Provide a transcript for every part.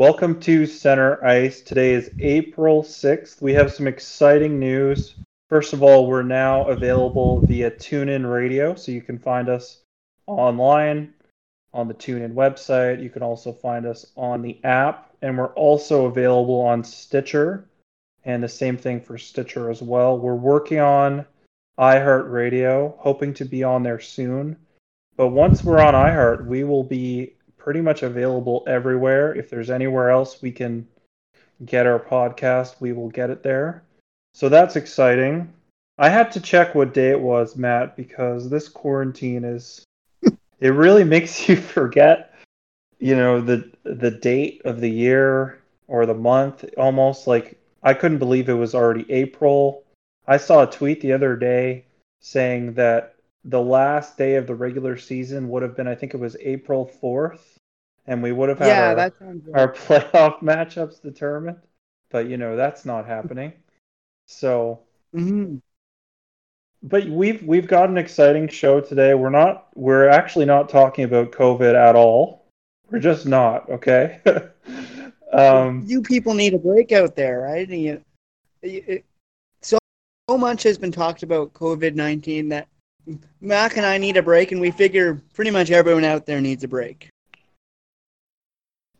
Welcome to Center Ice. Today is April 6th. We have some exciting news. First of all, we're now available via TuneIn Radio, so you can find us online on the TuneIn website. You can also find us on the app, and we're also available on Stitcher, and the same thing for Stitcher as well. We're working on iHeartRadio, hoping to be on there soon. But once we're on iHeart, we will be pretty much available everywhere. If there's anywhere else we can get our podcast, we will get it there. So that's exciting. I had to check what day it was, Matt, because this quarantine is it really makes you forget, you know, the the date of the year or the month almost like I couldn't believe it was already April. I saw a tweet the other day saying that the last day of the regular season would have been I think it was April 4th and we would have had Yeah, our, our playoff matchups determined. But you know, that's not happening. So hmm but we've we've got an exciting show today. We're not we're actually not talking about COVID at all. We're just not, okay? um You people need a break out there, right? You, it- so, so much has been talked about COVID 19 that Mac and I need a break, and we figure pretty much everyone out there needs a break.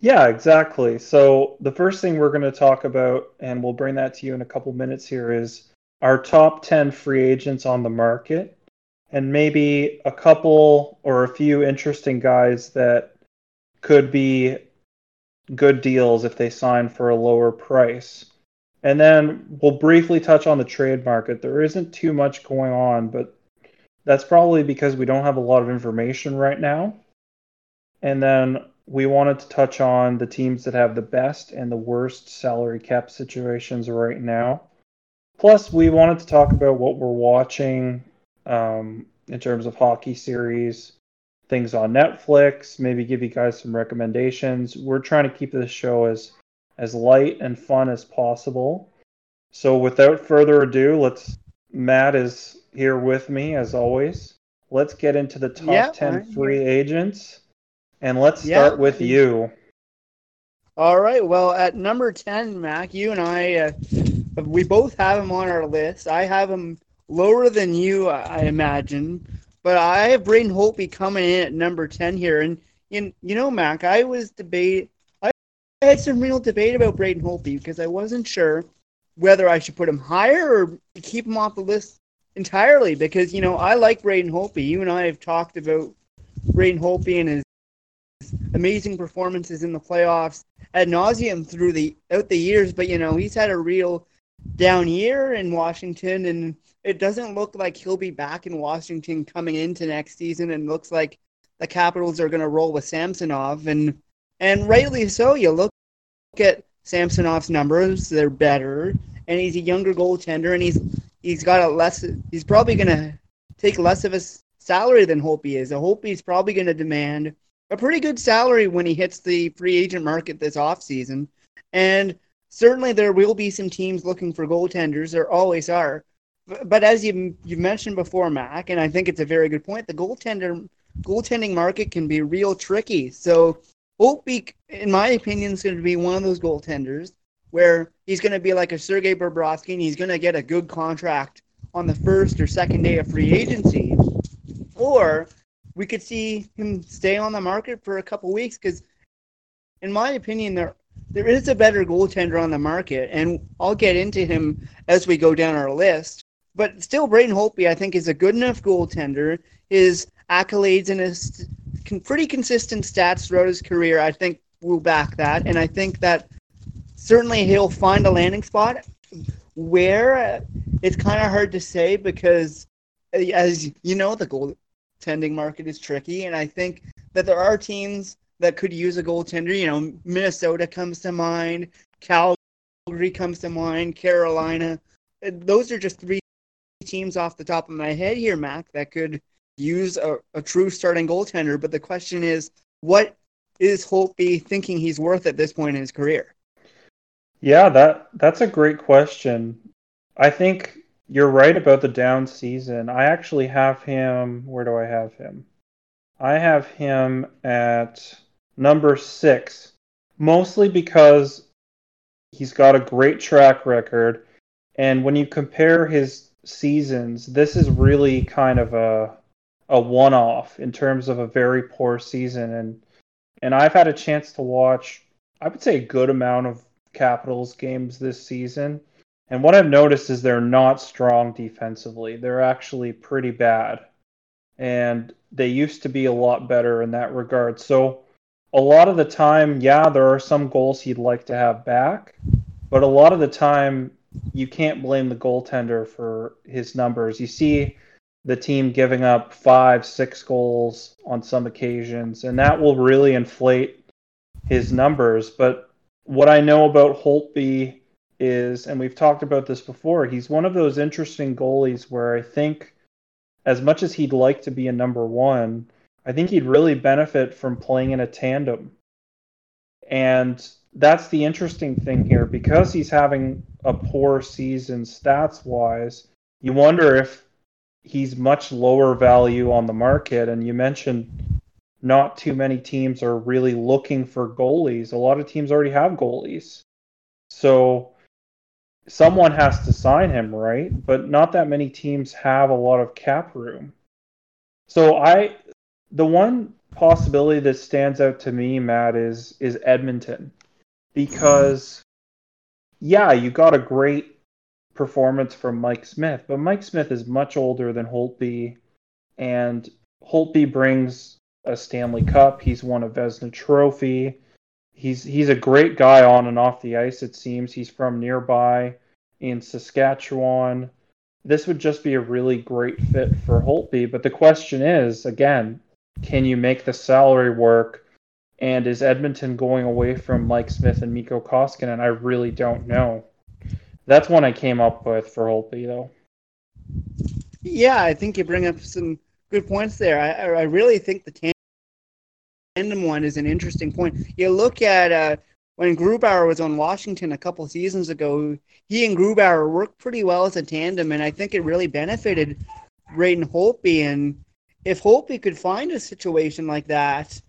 Yeah, exactly. So the first thing we're going to talk about and we'll bring that to you in a couple minutes here is our top 10 free agents on the market and maybe a couple or a few interesting guys that could be good deals if they sign for a lower price. And then we'll briefly touch on the trade market. There isn't too much going on, but that's probably because we don't have a lot of information right now. And then we wanted to touch on the teams that have the best and the worst salary cap situations right now. Plus, we wanted to talk about what we're watching um, in terms of hockey series, things on Netflix, maybe give you guys some recommendations. We're trying to keep this show as as light and fun as possible. So, without further ado, let's. Matt is here with me as always. Let's get into the top Yeah, 10 I'm free agents. And let's Yeah. start with you. All right. Well, at number 10, Mac, you and I, uh, we both have him on our list. I have him lower than you, I imagine. But I have Braden Holtby coming in at number 10 here. And, you, you know, Mac, I was debate. I had some real debate about Braden Holtby because I wasn't sure whether I should put him higher or keep him off the list entirely. Because, you know, I like Braden Holtby. You and I have talked about Braden Holtby and his amazing performances in the playoffs ad nauseum through the out the years, but you know he's had a real down year in Washington, and it doesn't look like he'll be back in Washington coming into next season. And looks like the Capitals are going to roll with Samsonov, and and rightly so. You look at Samsonov's numbers; they're better, and he's a younger goaltender, and he's he's got a less. He's probably going to take less of a salary than Holtby is. So Holtby's probably going to demand a pretty good salary when he hits the free agent market this offseason. And certainly there will be some teams looking for goaltenders. There always are. But, as you you mentioned before, Mac, and I think it's a very good point, the goaltender goaltending market can be real tricky. So Holtby, in my opinion, is going to be one of those goaltenders where he's going to be like a Sergei Bobrovsky and he's going to get a good contract on the first or second day of free agency. Or we could see him stay on the market for a couple weeks because, in my opinion, there there is a better goaltender on the market, and I'll get into him as we go down our list. But still, Braden Holtby, I think, is a good enough goaltender. His accolades and his pretty consistent stats throughout his career, I think, will back that. And I think that certainly he'll find a landing spot where it's kind of hard to say because, as you know, the goaltending market is tricky, and I think that there are teams that could use a goaltender. You know, Minnesota comes to mind, Calgary comes to mind, Carolina. Those are just three teams off the top of my head here, Mac, that could use a, a true starting goaltender. But the question is, what is Holtby thinking he's worth at this point in his career? Yeah, that that's a great question. I think you're right about the down season. I actually have him. Where do I have him? I have him at number six mostly because he's got a great track record. And when you compare his seasons, this is really kind of a a one off in terms of a very poor season. And and I've had a chance to watch, I would say, a good amount of Capitals games this season. And what I've noticed is they're not strong defensively. They're actually pretty bad. And they used to be a lot better in that regard. So a lot of the time, yeah, there are some goals he'd like to have back, but a lot of the time, you can't blame the goaltender for his numbers. You see the team giving up five, six goals on some occasions, and that will really inflate his numbers. But what I know about Holtby is, and we've talked about this before, he's one of those interesting goalies where I think, as much as he'd like to be a number one, I think he'd really benefit from playing in a tandem. And that's the interesting thing here because he's having a poor season stats wise. You wonder if he's much lower value on the market. And you mentioned not too many teams are really looking for goalies. A lot of teams already have goalies. So someone has to sign him, right? But not that many teams have a lot of cap room. So I the one possibility that stands out to me, Matt, is is Edmonton. Because yeah, you got a great performance from Mike Smith, but Mike Smith is much older than Holtby, and Holtby brings a Stanley Cup. He's won a Vezina Trophy. He's he's a great guy on and off the ice. It seems he's from nearby in Saskatchewan. This would just be a really great fit for Holtby. But the question is, again, can you make the salary work? And is Edmonton going away from Mike Smith and Mikko Koskinen? And I really don't know. That's one I came up with for Holtby, though. Yeah, I think you bring up some good points there. I, I really think the tandem one is an interesting point. You look at uh, when Grubauer was on Washington a couple seasons ago, he and Grubauer worked pretty well as a tandem, and I think it really benefited Braden Holtby. And if Holtby could find a situation like that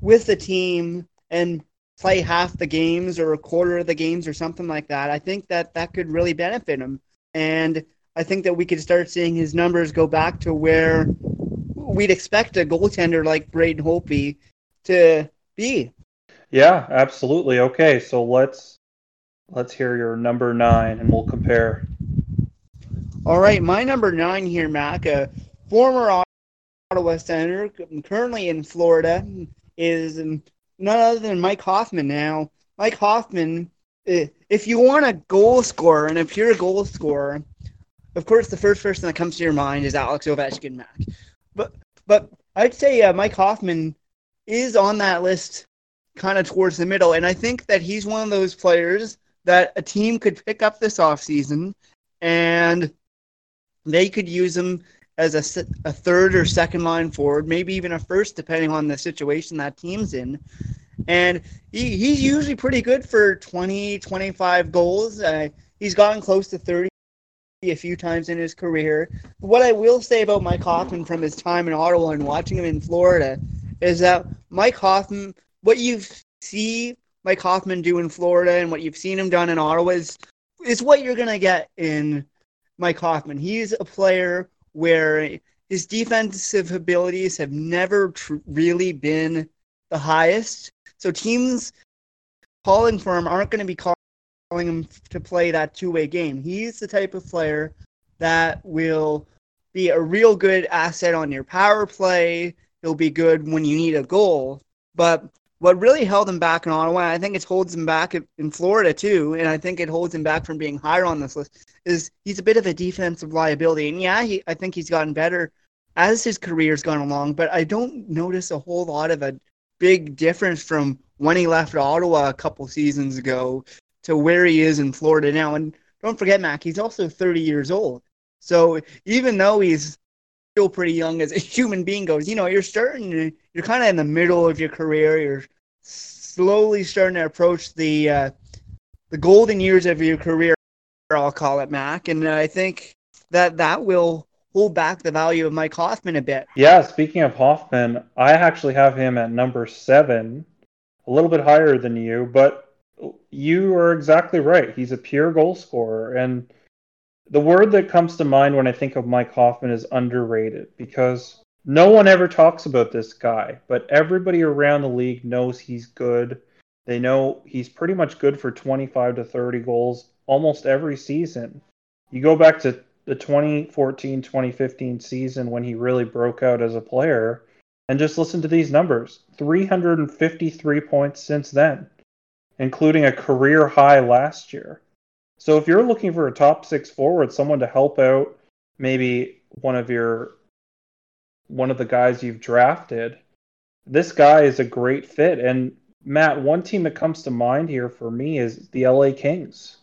with the team and play half the games or a quarter of the games or something like that, I think that that could really benefit him. And I think that we could start seeing his numbers go back to where we'd expect a goaltender like Braden Holtby to be. Yeah, absolutely. Okay, so let's let's hear your number nine, and we'll compare. All right, my number nine here, Mac, a former Ottawa Senator, currently in Florida, is none other than Mike Hoffman. Now, Mike Hoffman, if you want a goal scorer, and a goal scorer, of course, the first person that comes to your mind is Alex Ovechkin, Mac. But but I'd say uh, Mike Hoffman is on that list, kind of towards the middle, and I think that he's one of those players that a team could pick up this offseason and they could use him as a, a third or second line forward, maybe even a first, depending on the situation that team's in. And he, he's usually pretty good for 20, 25 goals. Uh, he's gotten close to 30 a few times in his career. What I will say about Mike Hoffman from his time in Ottawa and watching him in Florida is that Mike Hoffman, what you see Mike Hoffman do in Florida and what you've seen him done in Ottawa is, is what you're going to get in Mike Hoffman. He's a player where his defensive abilities have never tr- really been the highest. So teams calling for him aren't going to be calling him to play that two-way game. He's the type of player that will be a real good asset on your power play. He'll be good when you need a goal. But what really held him back in Ottawa, I think it holds him back in Florida too, and I think it holds him back from being higher on this list, is he's a bit of a defensive liability. And yeah, he, I think he's gotten better as his career's gone along, but I don't notice a whole lot of a big difference from when he left Ottawa a couple seasons ago to where he is in Florida now. And don't forget, Mac, he's also 30 years old. So even though he's still pretty young as a human being goes. You know, you're starting, you're kind of in the middle of your career. You're slowly starting to approach the uh, the golden years of your career. I'll call it, Mac, and I think that that will hold back the value of Mike Hoffman a bit. Yeah, speaking of Hoffman, I actually have him at number seven. a little bit higher than you, but you are exactly right. He's a pure goal scorer. And the word that comes to mind when I think of Mike Hoffman is underrated because no one ever talks about this guy, but everybody around the league knows he's good. They know he's pretty much good for 25 to 30 goals almost every season. You go back to the 2014 2015 season when he really broke out as a player, and just listen to these numbers 353 points since then, including a career high last year. So if you're looking for a top six forward, someone to help out maybe one of your one of the guys you've drafted, this guy is a great fit. And Matt, one team that comes to mind here for me is the LA Kings.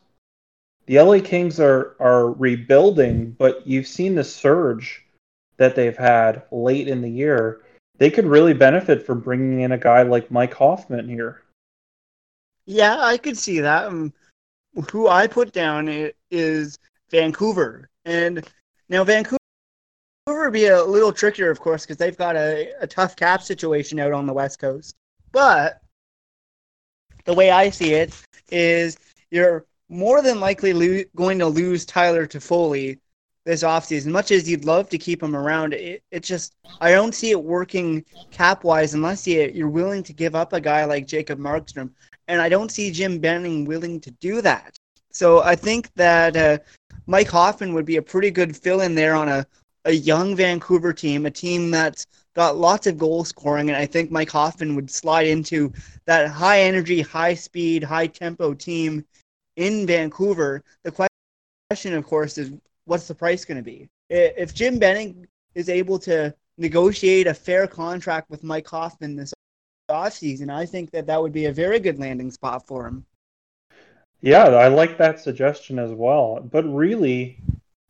The LA Kings are are rebuilding, but you've seen the surge that they've had late in the year they could really benefit from bringing in a guy like Mike Hoffman here. Yeah, I could see that. Um, who I put down is Vancouver, and now Vancouver would be a little trickier, of course, because they've got a, a tough cap situation out on the West Coast. But the way I see it is you're more than likely lo- going to lose Tyler Toffoli this offseason. Much as you'd love to keep him around, it, it just I don't see it working cap wise unless you, you're willing to give up a guy like Jacob Markstrom, and I don't see Jim Benning willing to do that. So I think that uh, Mike Hoffman would be a pretty good fill in there on a, a young Vancouver team, a team that's got lots of goal scoring, and I think Mike Hoffman would slide into that high energy, high speed, high tempo team in Vancouver. The question, of course, is what's the price going to be? If Jim Benning is able to negotiate a fair contract with Mike Hoffman this offseason, I think that that would be a very good landing spot for him. Yeah, I like that suggestion as well. But really,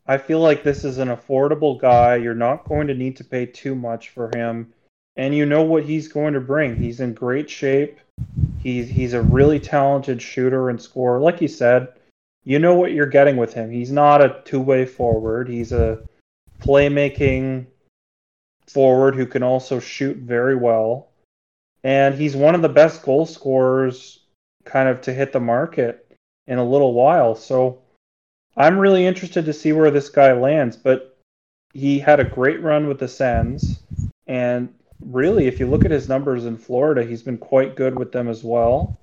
I feel like this is an affordable guy. You're not going to need to pay too much for him. And you know what he's going to bring. He's in great shape. He's he's a really talented shooter and scorer. Like you said, you know what you're getting with him. He's not a two way forward. He's a playmaking forward who can also shoot very well. And he's one of the best goal scorers kind of to hit the market in a little while. So I'm really interested to see where this guy lands. But he had a great run with the Sens. And really, if you look at his numbers in Florida, he's been quite good with them as well.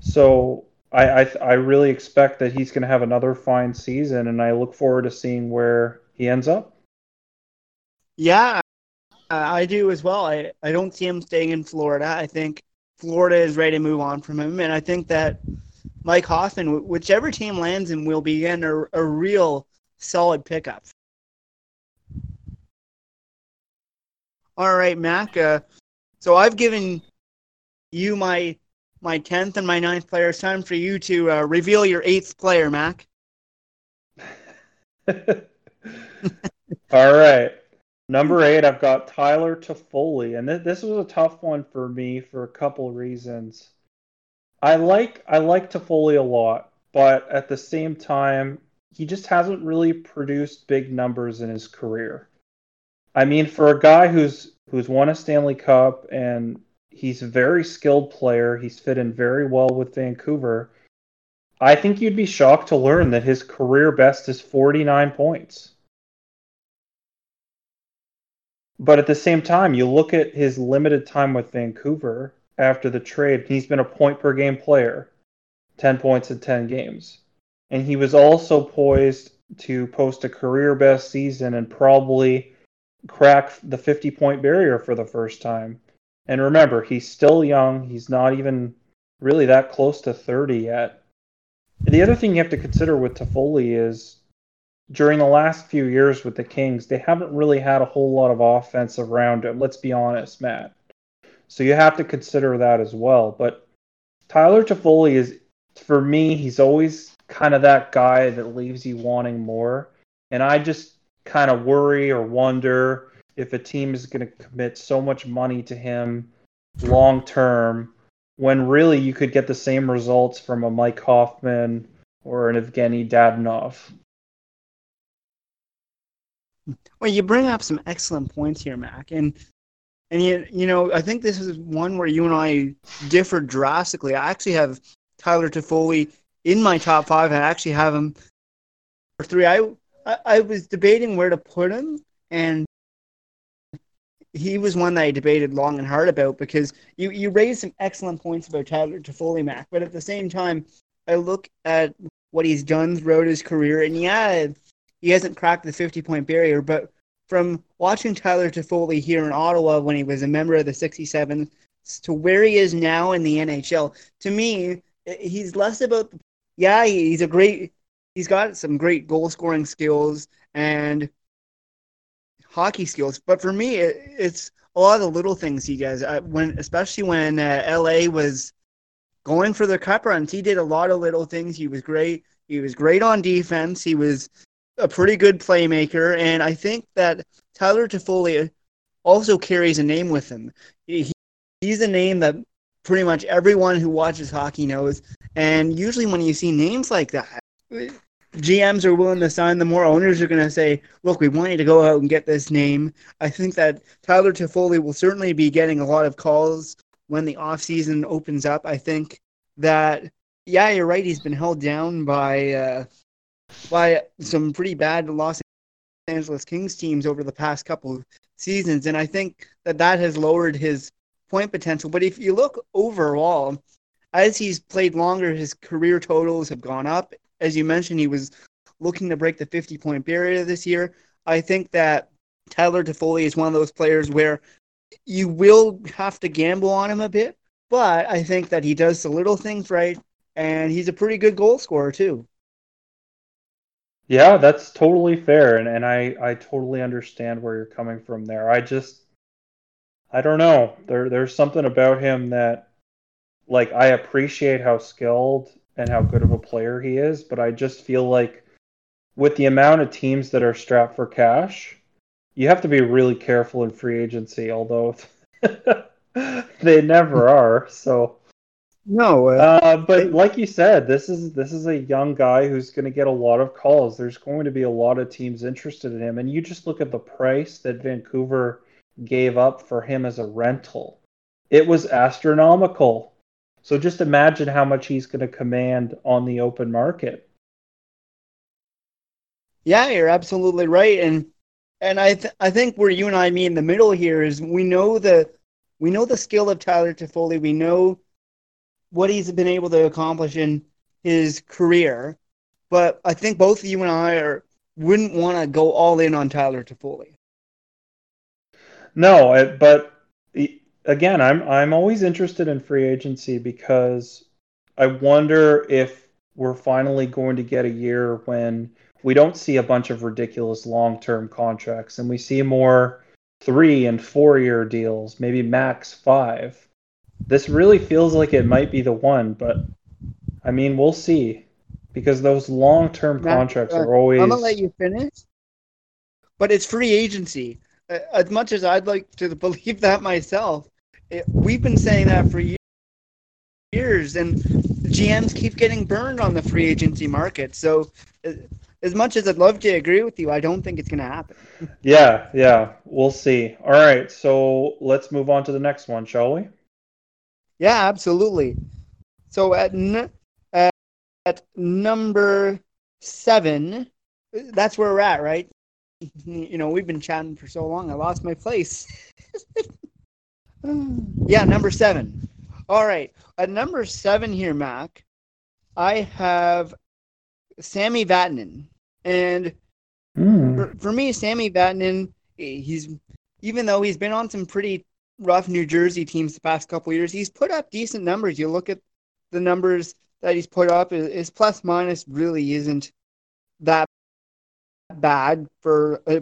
So I, I, I really expect that he's going to have another fine season, and I look forward to seeing where he ends up. Yeah, I do as well. I, I don't see him staying in Florida. I think Florida is ready to move on from him, and I think that Mike Hoffman, whichever team lands him, will be in a, a real solid pickup. All right, Mac. Uh, so I've given you my my 10th and my ninth player. It's time for you to uh, reveal your eighth player, Mac. All right. Number eight, I've got Tyler Toffoli, and th- this was a tough one for me for a couple reasons. I like I like Toffoli a lot, but at the same time, he just hasn't really produced big numbers in his career. I mean, for a guy who's who's won a Stanley Cup and He's a very skilled player. He's fit in very well with Vancouver. I think you'd be shocked to learn that his career best is 49 points. But at the same time, you look at his limited time with Vancouver after the trade, he's been a point per game player, 10 points in 10 games. And he was also poised to post a career best season and probably crack the 50 point barrier for the first time. And remember, he's still young. He's not even really that close to 30 yet. The other thing you have to consider with Toffoli is during the last few years with the Kings, they haven't really had a whole lot of offense around him. Let's be honest, Matt. So you have to consider that as well. But Tyler Toffoli is, for me, he's always kind of that guy that leaves you wanting more. And I just kind of worry or wonder if a team is going to commit so much money to him long term when really you could get the same results from a Mike Hoffman or an Evgeny Dadonov. Well, you bring up some excellent points here, Mac, and And you, you know, I think this is one where you and I differ drastically. I actually have Tyler Toffoli in my top five. I actually have him for three. I, I, I was debating where to put him, and he was one that I debated long and hard about because you, you raised some excellent points about Tyler Toffoli, Mac. But at the same time, I look at what he's done throughout his career, and yeah, he hasn't cracked the 50 point barrier, but from watching Tyler Toffoli here in Ottawa when he was a member of the 67 to where he is now in the NHL, to me, he's less about, yeah, he's a great, he's got some great goal scoring skills and hockey skills, but for me, it, it's a lot of the little things he does. Uh, when, especially when uh, LA was going for the cup runs. He did a lot of little things. He was great. He was great on defense. He was a pretty good playmaker, and I think that Tyler Toffoli also carries a name with him. He, he's a name that pretty much everyone who watches hockey knows, and usually when you see names like that, GMs are willing to sign them. More owners are going to say, "Look, we want you to go out and get this name." I think that Tyler Toffoli will certainly be getting a lot of calls when the off season opens up. I think that yeah, you're right. He's been held down by uh, by some pretty bad Los Angeles Kings teams over the past couple of seasons, and I think that that has lowered his point potential. But if you look overall, as he's played longer, his career totals have gone up. As you mentioned, he was looking to break the 50 point barrier this year. I think that Tyler Toffoli is one of those players where you will have to gamble on him a bit, but I think that he does the little things right, and he's a pretty good goal scorer too. Yeah, that's totally fair, and, and I, I totally understand where you're coming from there. I just I don't know. There there's something about him that like I appreciate how skilled and how good of a player he is, but I just feel like with the amount of teams that are strapped for cash, you have to be really careful in free agency, although they never are. So no, uh, uh, but like you said, this is this is a young guy who's going to get a lot of calls. There's going to be a lot of teams interested in him, and you just look at the price that Vancouver gave up for him as a rental. It was astronomical. So just imagine how much he's going to command on the open market. Yeah, you're absolutely right, and and I th- I think where you and I meet in the middle here is we know the we know the skill of Tyler Toffoli. We know what he's been able to accomplish in his career, but I think both you and I are wouldn't want to go all in on Tyler Toffoli. No, but again, I'm I'm always interested in free agency because I wonder if we're finally going to get a year when we don't see a bunch of ridiculous long term contracts and we see more three and four year deals, maybe max five. This really feels like it might be the one, but I mean, we'll see because those long term contracts are always. I'm gonna let you finish, but it's free agency. As much as I'd like to believe that myself, it, we've been saying that for years, and GMs keep getting burned on the free agency market. So as much as I'd love to agree with you, I don't think it's going to happen. yeah, yeah, we'll see. All right, so let's move on to the next one, shall we? Yeah, absolutely. So at n- at, at number seven, that's where we're at, right? You know, we've been chatting for so long, I lost my place. yeah, number seven. All right, at number seven here, Mac, I have Sami Vatanen. And mm. for, for me, Sami Vatanen, he's even though he's been on some pretty rough New Jersey teams the past couple years, he's put up decent numbers. You look at the numbers that he's put up, his plus minus really isn't that bad for a,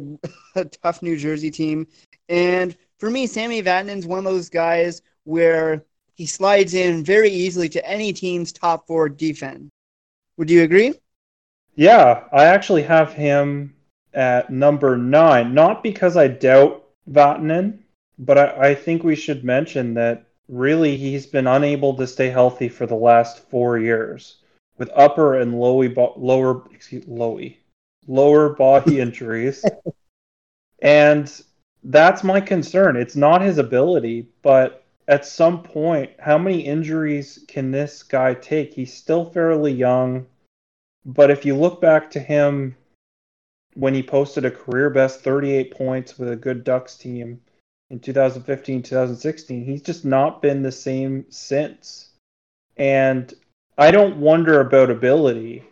a tough New Jersey team. And for me, Sami Vatanen's one of those guys where he slides in very easily to any team's top four defense. Would you agree? Yeah, I actually have him at number nine, not because I doubt Vatanen, but I, I think we should mention that really he's been unable to stay healthy for the last four years with upper and lowy lower excuse lowy lower body injuries and that's my concern. It's not his ability, but at some point, how many injuries can this guy take? He's still fairly young, but if you look back to him when he posted a career best 38 points with a good Ducks team in 2015, 2016, he's just not been the same since. And I don't wonder about ability.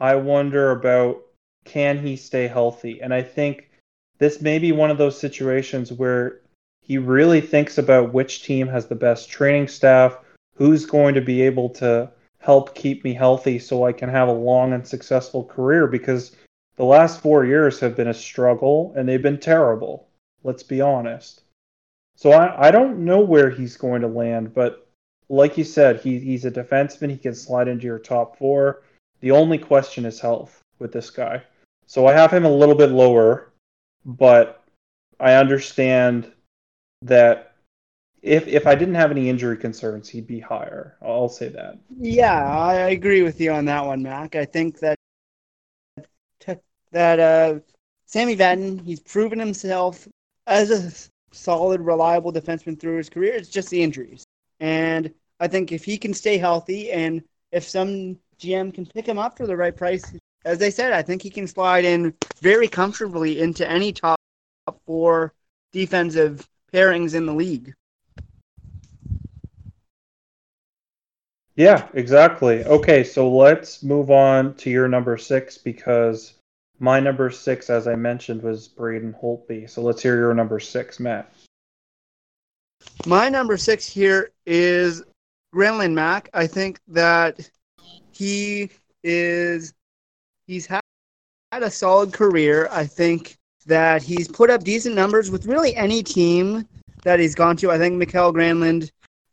I wonder about can he stay healthy? And I think this may be one of those situations where he really thinks about which team has the best training staff, who's going to be able to help keep me healthy so I can have a long and successful career because the last four years have been a struggle and they've been terrible. Let's be honest. So I, I don't know where he's going to land, but like you said, he, he's a defenseman. He can slide into your top four. The only question is health with this guy. So I have him a little bit lower, but I understand that if if I didn't have any injury concerns, he'd be higher. I'll say that. Yeah, I agree with you on that one, Mac. I think that that uh, Sami Vatanen, he's proven himself as a solid, reliable defenseman through his career. It's just the injuries, and I think if he can stay healthy, and if some GM can pick him up for the right price, as I said, I think he can slide in very comfortably into any top four defensive pairings in the league. Yeah, exactly. Okay, so let's move on to your number six because my number six, as I mentioned, was Braden Holtby. So let's hear your number six, Matt. My number six here is Granlund Mac. I think that he is he's had, a solid career. I think that he's put up decent numbers with really any team that he's gone to. I think Mikael Granlund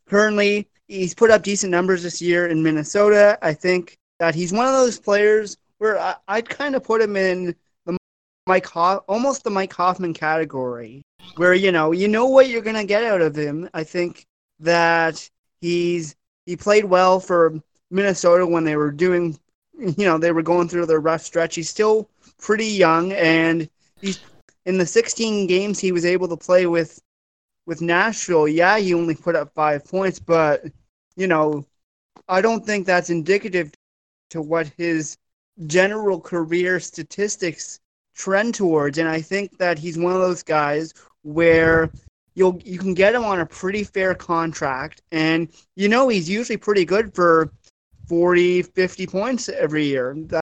currently he's put up decent numbers this year in Minnesota. I think that he's one of those players where I, would kind of put him in the Mike almost the Mike Hoffman category, where you know you know what you're gonna get out of him. I think that he's he played well for Minnesota when they were doing, you know, they were going through their rough stretch. He's still pretty young, and he's in the 16 games he was able to play with with Nashville. Yeah, he only put up five points, but you know, I don't think that's indicative to what his general career statistics trend towards. And I think that he's one of those guys where you'll you can get him on a pretty fair contract. And you know he's usually pretty good for 40 50 points every year. That,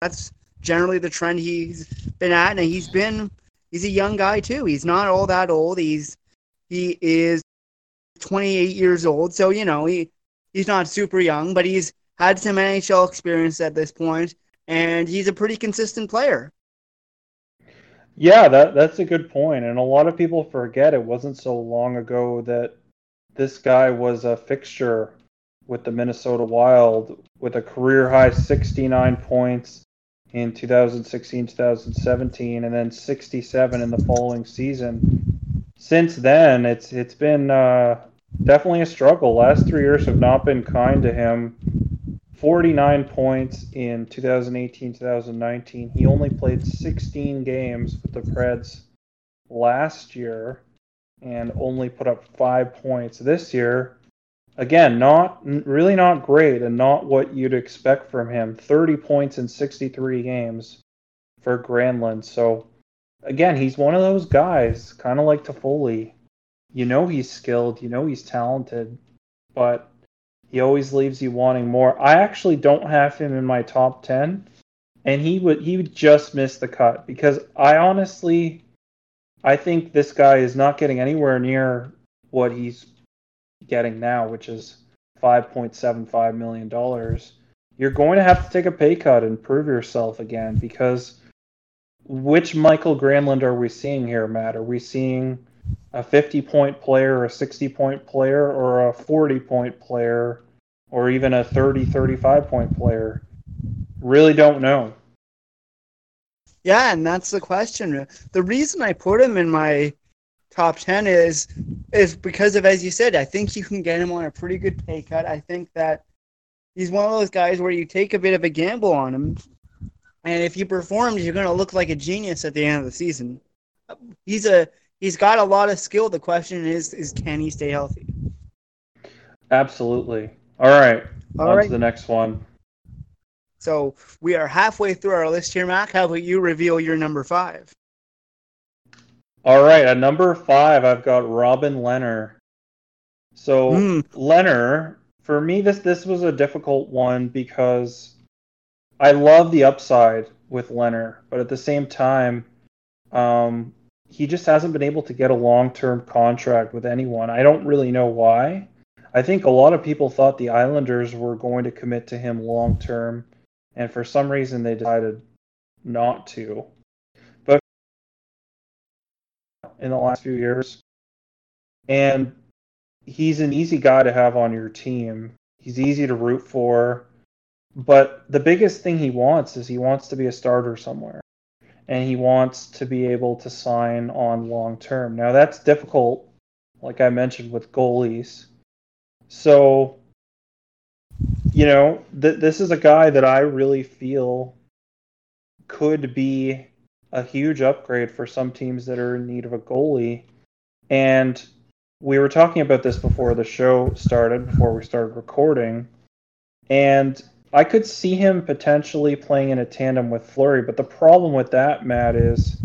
that's generally the trend he's been at. And he's been he's a young guy too. He's not all that old. He's he is 28 years old. So you know he he's not super young but he's had some NHL experience at this point and he's a pretty consistent player. Yeah, that that's a good point, and a lot of people forget it wasn't so long ago that this guy was a fixture with the Minnesota Wild with a career high 69 points in 2016 2017 and then 67 in the following season. Since then it's it's been uh, definitely a struggle. Last three years have not been kind to him 49 points in 2018 2019. He only played 16 games with the Preds last year and only put up five points this year. Again, not really not great and not what you'd expect from him. 30 points in 63 games for Granlund. So, again, he's one of those guys, kind of like Toffoli. You know he's skilled, you know he's talented, but he always leaves you wanting more. I actually don't have him in my top 10 and he would he would just miss the cut because I honestly I think this guy is not getting anywhere near what he's getting now, which is 5.75 million dollars. You're going to have to take a pay cut and prove yourself again because which Michael Granlund are we seeing here, Matt? Are we seeing a 50 point player, a 60 point player, or a 40 point player, or even a 30 35 point player? Really don't know. Yeah, and that's the question. The reason I put him in my top 10 is is because of as you said, I think you can get him on a pretty good pay cut. I think that he's one of those guys where you take a bit of a gamble on him and if he performs, you're going to look like a genius at the end of the season. He's a he's got a lot of skill. The question is, is can he stay healthy? Absolutely. All right. All on right. to the next one. So we are halfway through our list here, Mac. How about you reveal your number five? All right, at number five, I've got Robin Lehner. So Hmm. Lehner, for me, this this was a difficult one because I love the upside with Lehner, but at the same time, um, he just hasn't been able to get a long term contract with anyone. I don't really know why. I think a lot of people thought the Islanders were going to commit to him long term, and for some reason they decided not to. But in the last few years, and he's an easy guy to have on your team. He's easy to root for, but the biggest thing he wants is he wants to be a starter somewhere, and he wants to be able to sign on long term. Now that's difficult, like I mentioned with goalies. So, you know, th- this is a guy that I really feel could be a huge upgrade for some teams that are in need of a goalie. And we were talking about this before the show started, before we started recording. And I could see him potentially playing in a tandem with Fleury, but the problem with that, Matt, is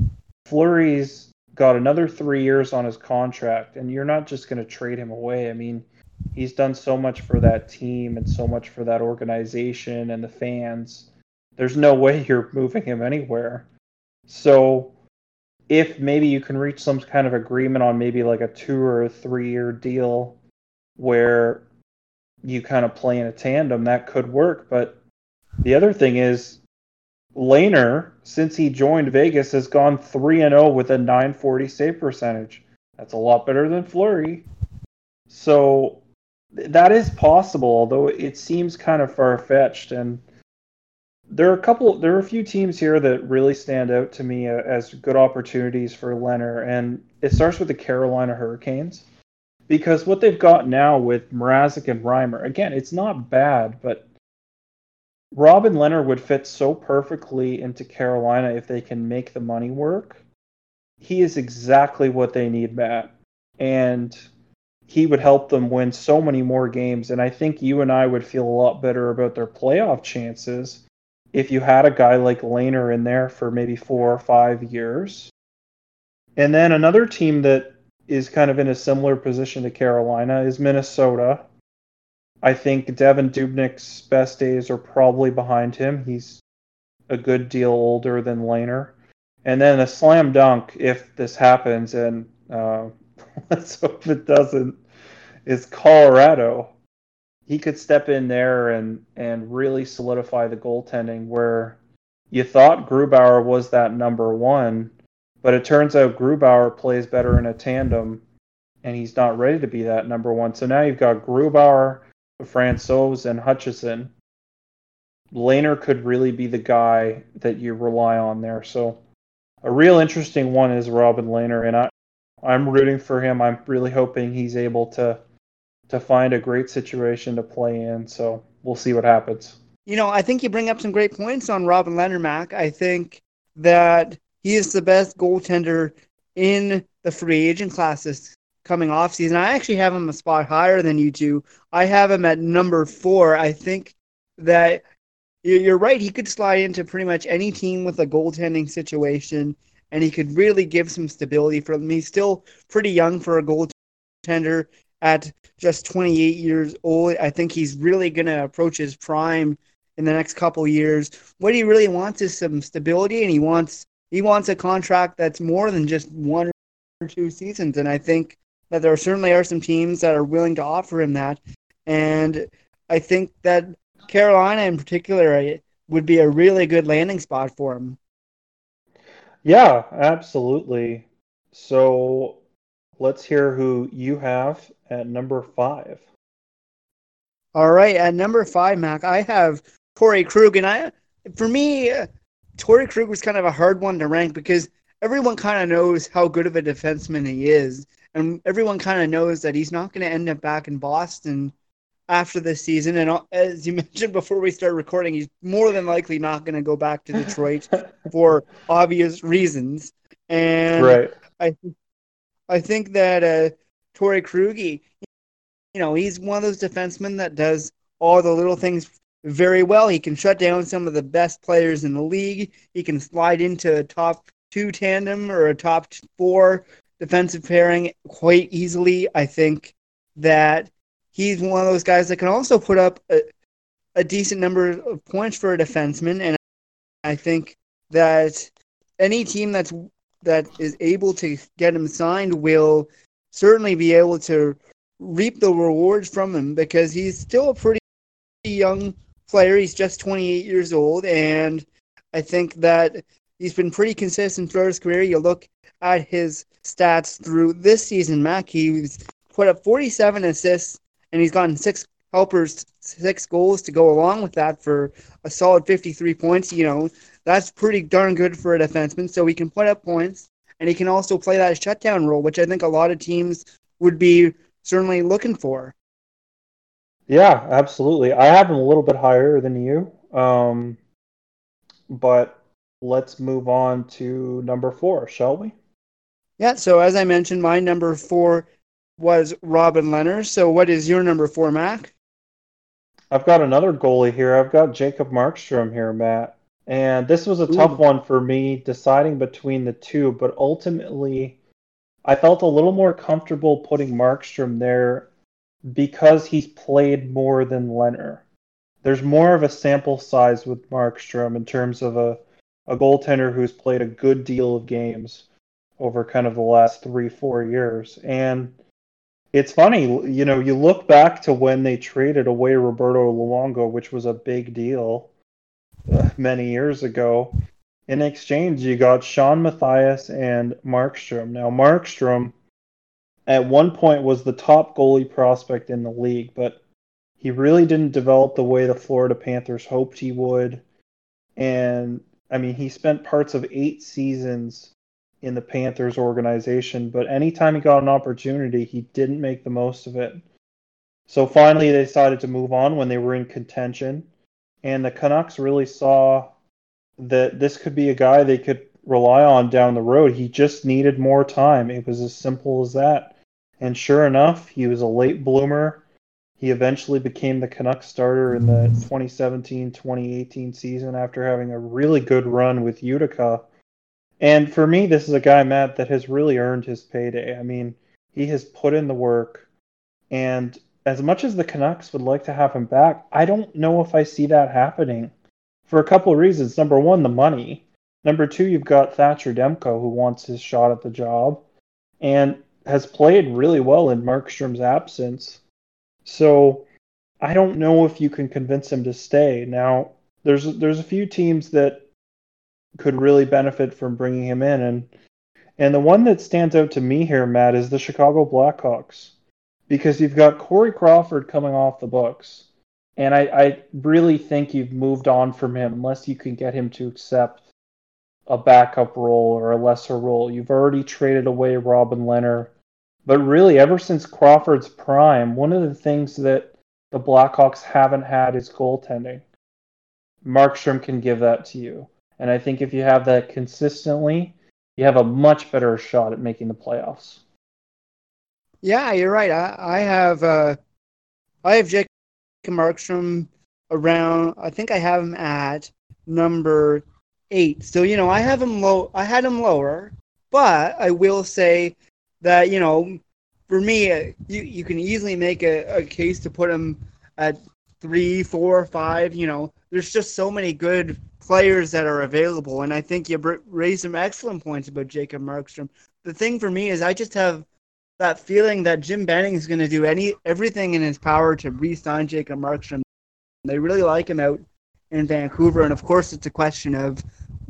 Fleury's got another three years on his contract, and you're not just going to trade him away. I mean, he's done so much for that team and so much for that organization and the fans. There's no way you're moving him anywhere. So if maybe you can reach some kind of agreement on maybe like a two or a three year deal where you kind of play in a tandem, that could work. But the other thing is, Lehner, since he joined Vegas, has gone 3 and 0 with a 940 save percentage. That's a lot better than Fleury. So that is possible, although it seems kind of far fetched. And there are a couple, there are a few teams here that really stand out to me uh, as good opportunities for Lehner, and it starts with the Carolina Hurricanes because what they've got now with Mrazek and Reimer, again, it's not bad, but Robin Lehner would fit so perfectly into Carolina if they can make the money work. He is exactly what they need, Matt, and he would help them win so many more games. And I think you and I would feel a lot better about their playoff chances if you had a guy like Lehner in there for maybe four or five years. And then another team that is kind of in a similar position to Carolina is Minnesota. I think Devan Dubnyk's best days are probably behind him. He's a good deal older than Lehner. And then a slam dunk, if this happens, and uh, let's hope it doesn't, is Colorado he could step in there and and really solidify the goaltending where you thought Grubauer was that number one, but it turns out Grubauer plays better in a tandem and he's not ready to be that number one. So now you've got Grubauer, Francouz, and Hutchinson. Lehner could really be the guy that you rely on there. So a real interesting one is Robin Lehner, and I I'm rooting for him. I'm really hoping he's able to to find a great situation to play in. So we'll see what happens. You know, I think you bring up some great points on Robin Lehner, Mac. I think that he is the best goaltender in the free agent classes coming off season. I actually have him a spot higher than you two. I have him at number four. I think that you're right. He could slide into pretty much any team with a goaltending situation, and he could really give some stability for them. He's still pretty young for a goaltender at just 28 years old. I think he's really going to approach his prime in the next couple years. What he really wants is some stability, and he wants he wants a contract that's more than just one or two seasons. And I think that there certainly are some teams that are willing to offer him that. And I think that Carolina, in particular, would be a really good landing spot for him. Yeah, absolutely. So let's hear who you have at number five. All right, at number five, Mac, I have Torrey Krug, and I, for me, Torrey Krug was kind of a hard one to rank because everyone kind of knows how good of a defenseman he is, and everyone kind of knows that he's not going to end up back in Boston after this season. And as you mentioned before we start recording, he's more than likely not going to go back to Detroit for obvious reasons. And right. I I think that uh, Torrey Krug, you know, he's one of those defensemen that does all the little things very well. He can shut down some of the best players in the league. He can slide into a top two tandem or a top four defensive pairing quite easily. I think that he's one of those guys that can also put up a, a decent number of points for a defenseman. And I think that any team that's that is able to get him signed will certainly be able to reap the rewards from him because he's still a pretty young player. He's just 28 years old, and I think that he's been pretty consistent throughout his career. You look at his stats through this season, Mac. He's put up 47 assists, and he's gotten six helpers, six goals to go along with that for a solid 53 points. You know, that's pretty darn good for a defenseman. So he can put up points, and he can also play that shutdown role, which I think a lot of teams would be certainly looking for. Yeah, absolutely. I have him a little bit higher than you. Um, but let's move on to number four, shall we? Yeah, so as I mentioned, my number four was Robin Lehner. So what is your number four, Mac? I've got another goalie here. I've got Jacob Markstrom here, Matt. And this was a tough one for me deciding between the two, but ultimately I felt a little more comfortable putting Markstrom there because he's played more than Lehner. There's more of a sample size with Markstrom in terms of a, a goaltender who's played a good deal of games over kind of the last three, four years. And it's funny, you know, you look back to when they traded away Roberto Luongo, which was a big deal uh, many years ago. In exchange, you got Shawn Matthias and Markstrom. Now, Markstrom at one point was the top goalie prospect in the league, but he really didn't develop the way the Florida Panthers hoped he would. And I mean, he spent parts of eight seasons in the Panthers organization, but anytime he got an opportunity, he didn't make the most of it. So finally, they decided to move on when they were in contention. And the Canucks really saw that this could be a guy they could rely on down the road. He just needed more time. It was as simple as that. And sure enough, he was a late bloomer. He eventually became the Canucks starter in the 2017 2018 season after having a really good run with Utica. And for me, this is a guy, Matt, that has really earned his payday. I mean, he has put in the work. And as much as the Canucks would like to have him back, I don't know if I see that happening for a couple of reasons. Number one, the money. Number two, you've got Thatcher Demko, who wants his shot at the job. And has played really well in Markstrom's absence. So I don't know if you can convince him to stay. Now, there's there's a few teams that could really benefit from bringing him in, and and the one that stands out to me here, Matt, is the Chicago Blackhawks, because you've got Corey Crawford coming off the books, and I, I really think you've moved on from him unless you can get him to accept a backup role or a lesser role. You've already traded away Robin Lehner. But really, ever since Crawford's prime, one of the things that the Blackhawks haven't had is goaltending. Markstrom can give that to you. And I think if you have that consistently, you have a much better shot at making the playoffs. Yeah, you're right. I, I have uh, I have Jake Markstrom around. I think I have him at number eight. So you know, I have him low. I had him lower, but I will say that you know, for me, uh, you you can easily make a, a case to put him at three, four, five. You know, there's just so many good players that are available, and I think you raised some excellent points about Jacob Markstrom. The thing for me is, I just have that feeling that Jim Benning is going to do any everything in his power to re-sign Jacob Markstrom. They really like him out in Vancouver, and of course, it's a question of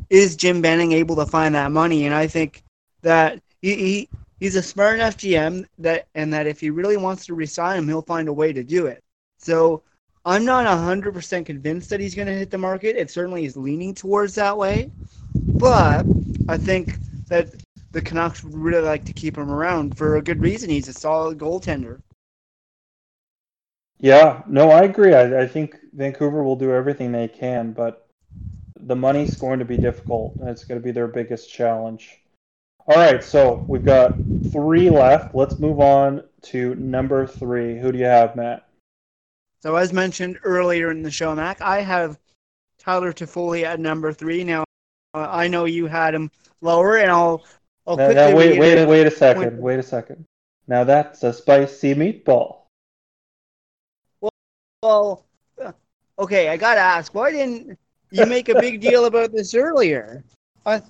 is Jim Benning able to find that money? And I think that he, he he's a smart enough GM that and that if he really wants to resign him, he'll find a way to do it. So I'm not 100% convinced that he's going to hit the market. It certainly is leaning towards that way. But I think that the Canucks would really like to keep him around for a good reason. He's a solid goaltender. Yeah, no, I agree. I, I think Vancouver will do everything they can, but the money's going to be difficult, it's going to be their biggest challenge. All right, so we've got three left. Let's move on to number three. Who do you have, Matt? So as mentioned earlier in the show, Mac, I have Tyler Toffoli at number three. Now, uh, I know you had him lower, and I'll, I'll Now, quickly now, wait, wait, it. wait a second. Wait. Wait a second. Now that's a spicy meatball. Well, uh, okay, I gotta ask, why didn't you make a big deal about this earlier? I,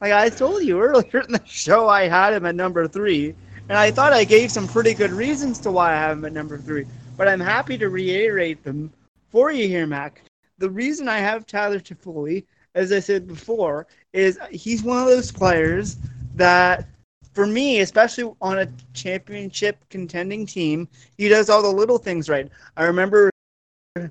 like I told you earlier in the show, I had him at number three, and I thought I gave some pretty good reasons to why I have him at number three. But I'm happy to reiterate them for you here, Mac. The reason I have Tyler Toffoli, as I said before, is he's one of those players that, for me, especially on a championship contending team, he does all the little things right. I remember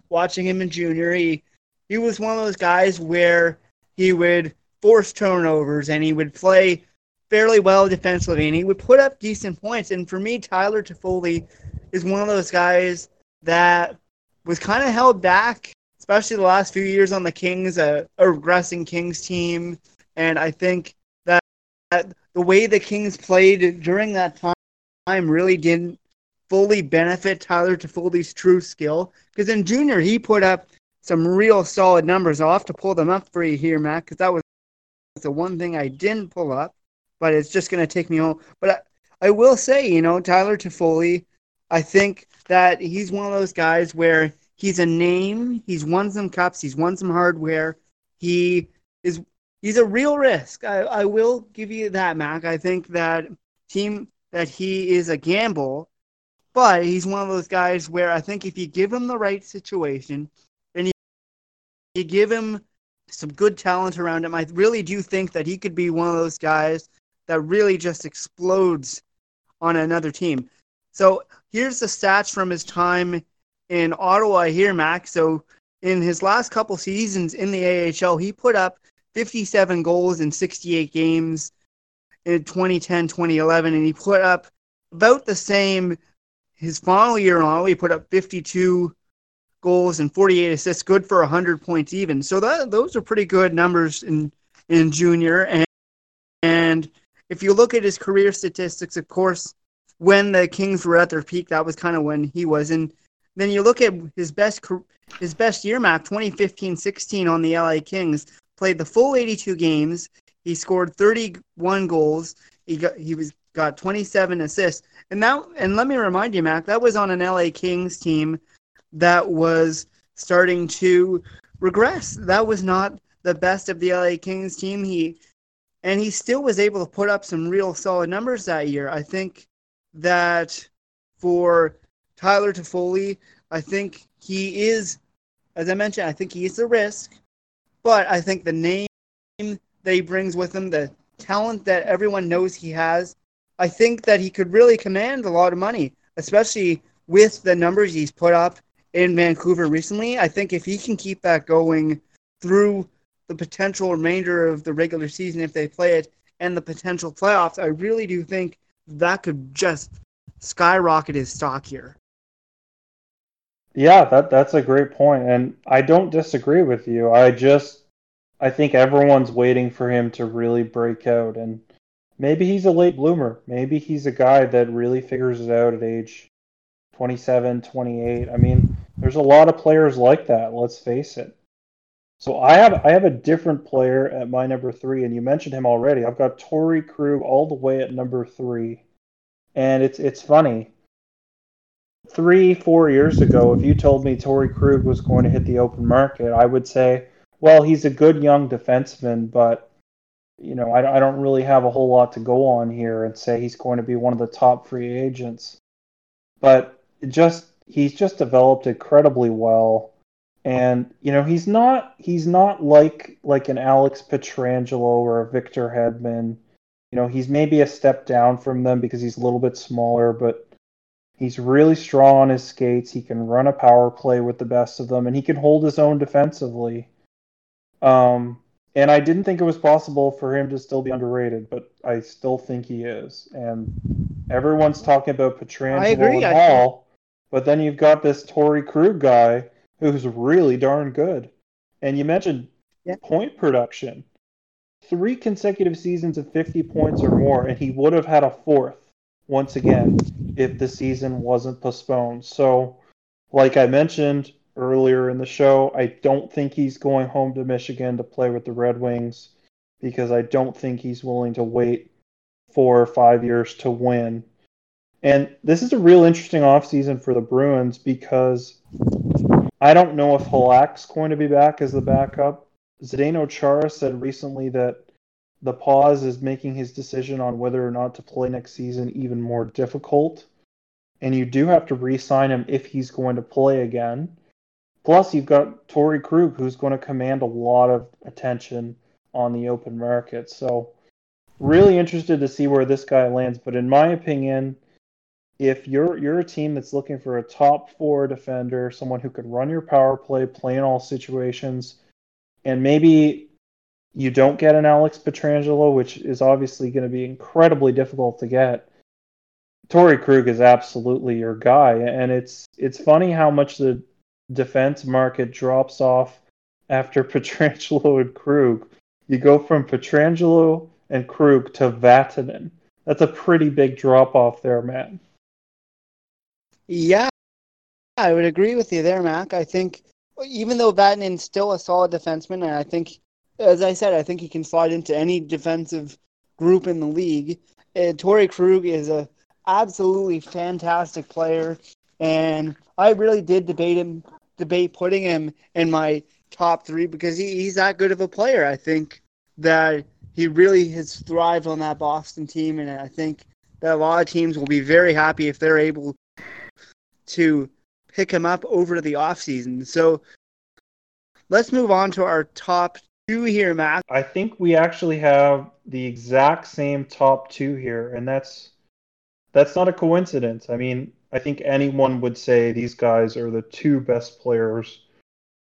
watching him in junior. He he was one of those guys where he would force turnovers and he would play fairly well defensively and he would put up decent points. And for me, Tyler Toffoli is one of those guys that was kind of held back, especially the last few years on the Kings, a, a regressing Kings team. And I think that, that the way the Kings played during that time really didn't fully benefit Tyler Toffoli's true skill. Because in junior, he put up some real solid numbers. I'll have to pull them up for you here, Matt, because that was the one thing I didn't pull up. But it's just going to take me home. But I, I will say, you know, Tyler Toffoli, I think that he's one of those guys where he's a name. He's won some cups. He's won some hardware. He is he's a real risk. I, I will give you that, Mac. I think that team that he is a gamble, but he's one of those guys where I think if you give him the right situation and you, you give him some good talent around him, I really do think that he could be one of those guys that really just explodes on another team. So here's the stats from his time in Ottawa here, Mac. So in his last couple seasons in the AHL, he put up 57 goals in 68 games in 2010, 2011, and he put up about the same his final year in Ottawa. He put up 52 goals and 48 assists, good for 100 points even. So that, those are pretty good numbers in in junior. And and if you look at his career statistics, of course, when the Kings were at their peak, that was kind of when he was. And then you look at his best his best year Mac, 2015-16 on the LA Kings, played the full 82 games. He scored 31 goals. He got he was got 27 assists. And that and let me remind you, Mac, that was on an LA Kings team that was starting to regress. That was not the best of the LA Kings team. He and he still was able to put up some real solid numbers that year. I think that for Tyler Toffoli, I think he is, as I mentioned, I think he is a risk, but I think the name that he brings with him, the talent that everyone knows he has, I think that he could really command a lot of money, especially with the numbers he's put up in Vancouver recently. I think if he can keep that going through the potential remainder of the regular season if they play it and the potential playoffs, I really do think that could just skyrocket his stock here. Yeah, that that's a great point, and I don't disagree with you. I just I think everyone's waiting for him to really break out, and maybe he's a late bloomer. Maybe he's a guy that really figures it out at age 27, 28. I mean, there's a lot of players like that. Let's face it. So I have I have a different player at my number three, and you mentioned him already. I've got Torrey Krug all the way at number three, and it's it's funny three, four years ago, if you told me Torrey Krug was going to hit the open market, I would say, well, he's a good young defenseman, but you know, I, I don't really have a whole lot to go on here and say he's going to be one of the top free agents. But just he's just developed incredibly well, and you know, he's not he's not like like an Alex Pietrangelo or a Victor Hedman. You know, he's maybe a step down from them because he's a little bit smaller, but He's really strong on his skates. He can run a power play with the best of them, and he can hold his own defensively. Um, and I didn't think it was possible for him to still be underrated, but I still think he is. And everyone's talking about Pietrangelo and Hall, but then you've got this Torrey Krug guy who's really darn good. And you mentioned Yeah. point production. three consecutive seasons of 50 points or more, and he would have had a fourth once again if the season wasn't postponed. So, like I mentioned earlier in the show, I don't think he's going home to Michigan to play with the Red Wings because I don't think he's willing to wait four or five years to win. And this is a real interesting offseason for the Bruins because I don't know if Halak's going to be back as the backup. Zdeno Chara said recently that the pause is making his decision on whether or not to play next season even more difficult. And you do have to re sign him if he's going to play again. Plus, you've got Torrey Krug, who's going to command a lot of attention on the open market. So, really interested to see where this guy lands. But in my opinion, if you're you're a team that's looking for a top four defender, someone who could run your power play, play in all situations, and maybe you don't get an Alex Pietrangelo, which is obviously going to be incredibly difficult to get. Torrey Krug is absolutely your guy, and it's it's funny how much the defense market drops off after Pietrangelo and Krug. You go from Pietrangelo and Krug to Vatanen. That's a pretty big drop off there, man. Yeah, I would agree with you there, Mac. I think even though Vatanen's still a solid defenseman, and I think as I said, I think he can slide into any defensive group in the league. Uh, Torrey Krug is a absolutely fantastic player, and I really did debate him, debate putting him in my top three because he, he's that good of a player. I think that he really has thrived on that Boston team, and I think that a lot of teams will be very happy if they're able to pick him up over the offseason. So let's move on to our top two here, Matt. I think we actually have the exact same top two here, and that's that's not a coincidence. I mean, I think anyone would say these guys are the two best players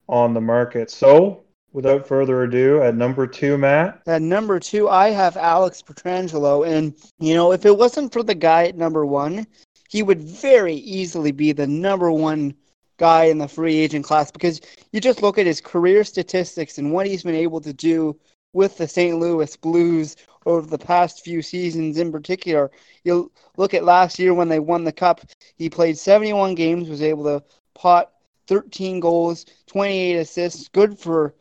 on the market. So, without further ado, at number two, Matt. At number two, I have Alex Pietrangelo. and you know, if it wasn't for the guy at number one, he would very easily be the number one guy in the free agent class because you just look at his career statistics and what he's been able to do with the St. Louis Blues over the past few seasons in particular. You look at last year when they won the cup, he played 71 games, was able to pot 13 goals, 28 assists, good for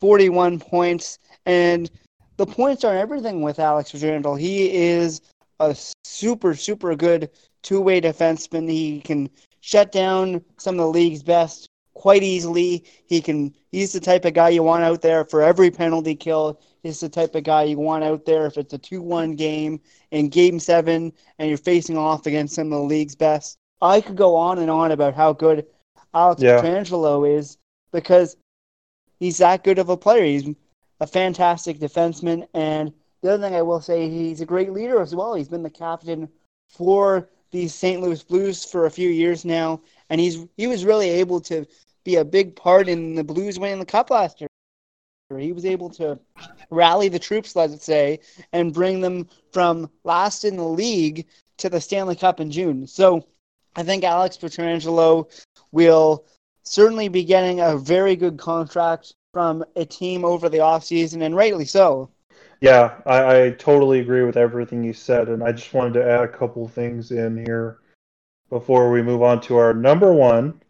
41 points, and the points aren't everything with Alex Pietrangelo. He is a super, super good two-way defenseman. He can shut down some of the league's best quite easily. He can. He's the type of guy you want out there for every penalty kill. He's the type of guy you want out there if it's a two-one game in Game Seven and you're facing off against some of the league's best. I could go on and on about how good Alex yeah. Pietrangelo is because he's that good of a player. He's a fantastic defenseman, and the other thing I will say, he's a great leader as well. He's been the captain for the St. Louis Blues for a few years now, and he's he was really able to be a big part in the Blues winning the Cup last year. He was able to rally the troops, let's say, and bring them from last in the league to the Stanley Cup in June. So I think Alex Pietrangelo will certainly be getting a very good contract from a team over the offseason, and rightly so. Yeah, I, I totally agree with everything you said, and I just wanted to add a couple things in here before we move on to our number one.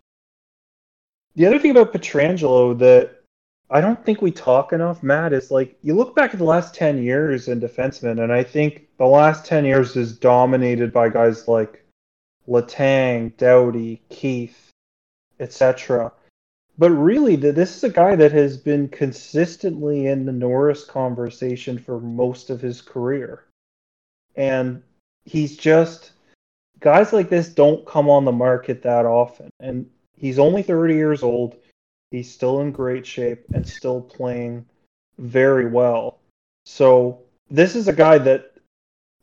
The other thing about Pietrangelo that I don't think we talk enough, Matt, is like you look back at the last 10 years in defensemen, and I think the last 10 years is dominated by guys like Letang, Doughty, Keith, etc. But really, this is a guy that has been consistently in the Norris conversation for most of his career. And he's just guys like this don't come on the market that often. And he's only 30 years old. He's still in great shape and still playing very well. So, this is a guy that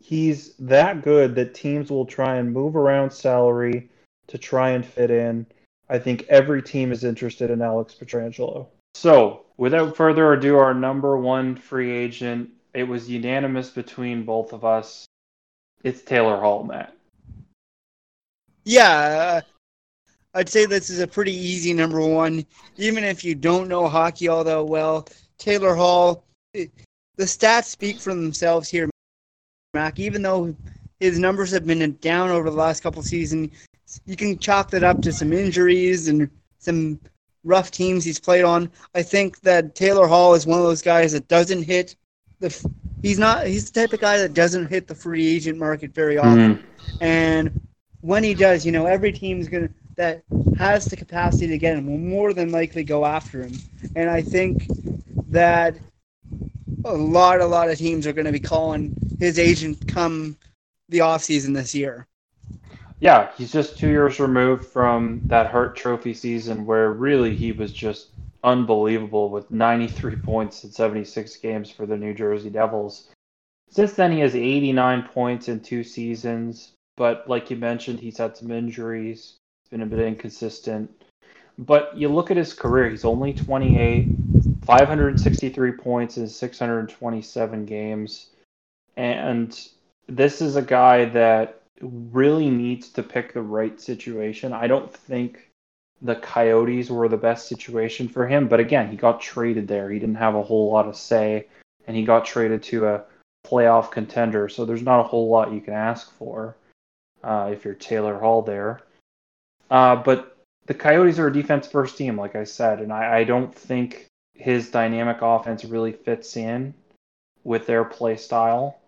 he's that good that teams will try and move around salary to try and fit in. I think every team is interested in Alex Pietrangelo. So, without further ado, our number one free agent, it was unanimous between both of us. It's Taylor Hall, Matt. Yeah, uh, I'd say this is a pretty easy number one. Even if you don't know hockey all that well, Taylor Hall, the stats speak for themselves here, Mac. Even though his numbers have been down over the last couple seasons, you can chalk that up to some injuries and some rough teams he's played on. I think that Taylor Hall is one of those guys that doesn't hit the. He's not. He's the type of guy that doesn't hit the free agent market very often, mm-hmm. and when he does, you know, every team's gonna that has the capacity to get him will more than likely go after him. And I think that a lot, a lot of teams are going to be calling his agent come the offseason this year. Yeah, he's just two years removed from that Hart Trophy season where really he was just unbelievable with 93 points in 76 games for the New Jersey Devils. Since then, he has 89 points in two seasons, but like you mentioned, he's had some injuries, he's been a bit inconsistent. But you look at his career, he's only 28, 563 points in 627 games. And this is a guy that really needs to pick the right situation. I don't think the Coyotes were the best situation for him, but again, he got traded there. He didn't have a whole lot of say, and he got traded to a playoff contender. So there's not a whole lot you can ask for uh, if you're Taylor Hall there. Uh, but the Coyotes are a defense first team, like I said, and I, I don't think his dynamic offense really fits in with their play style.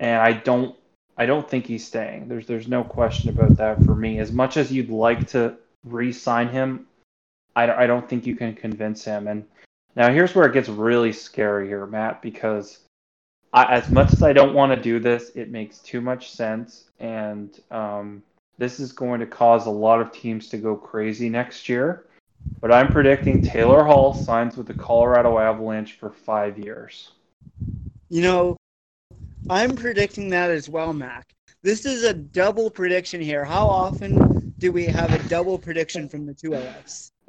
And I don't I don't think he's staying. There's there's no question about that for me. As much as you'd like to re-sign him, I I don't think you can convince him. And now here's where it gets really scary here, Matt, because I, as much as I don't want to do this, it makes too much sense, and um, this is going to cause a lot of teams to go crazy next year. But I'm predicting Taylor Hall signs with the Colorado Avalanche for five years. You know, I'm predicting that as well, Mac. This is a double prediction here. How often do we have a double prediction from the two of us?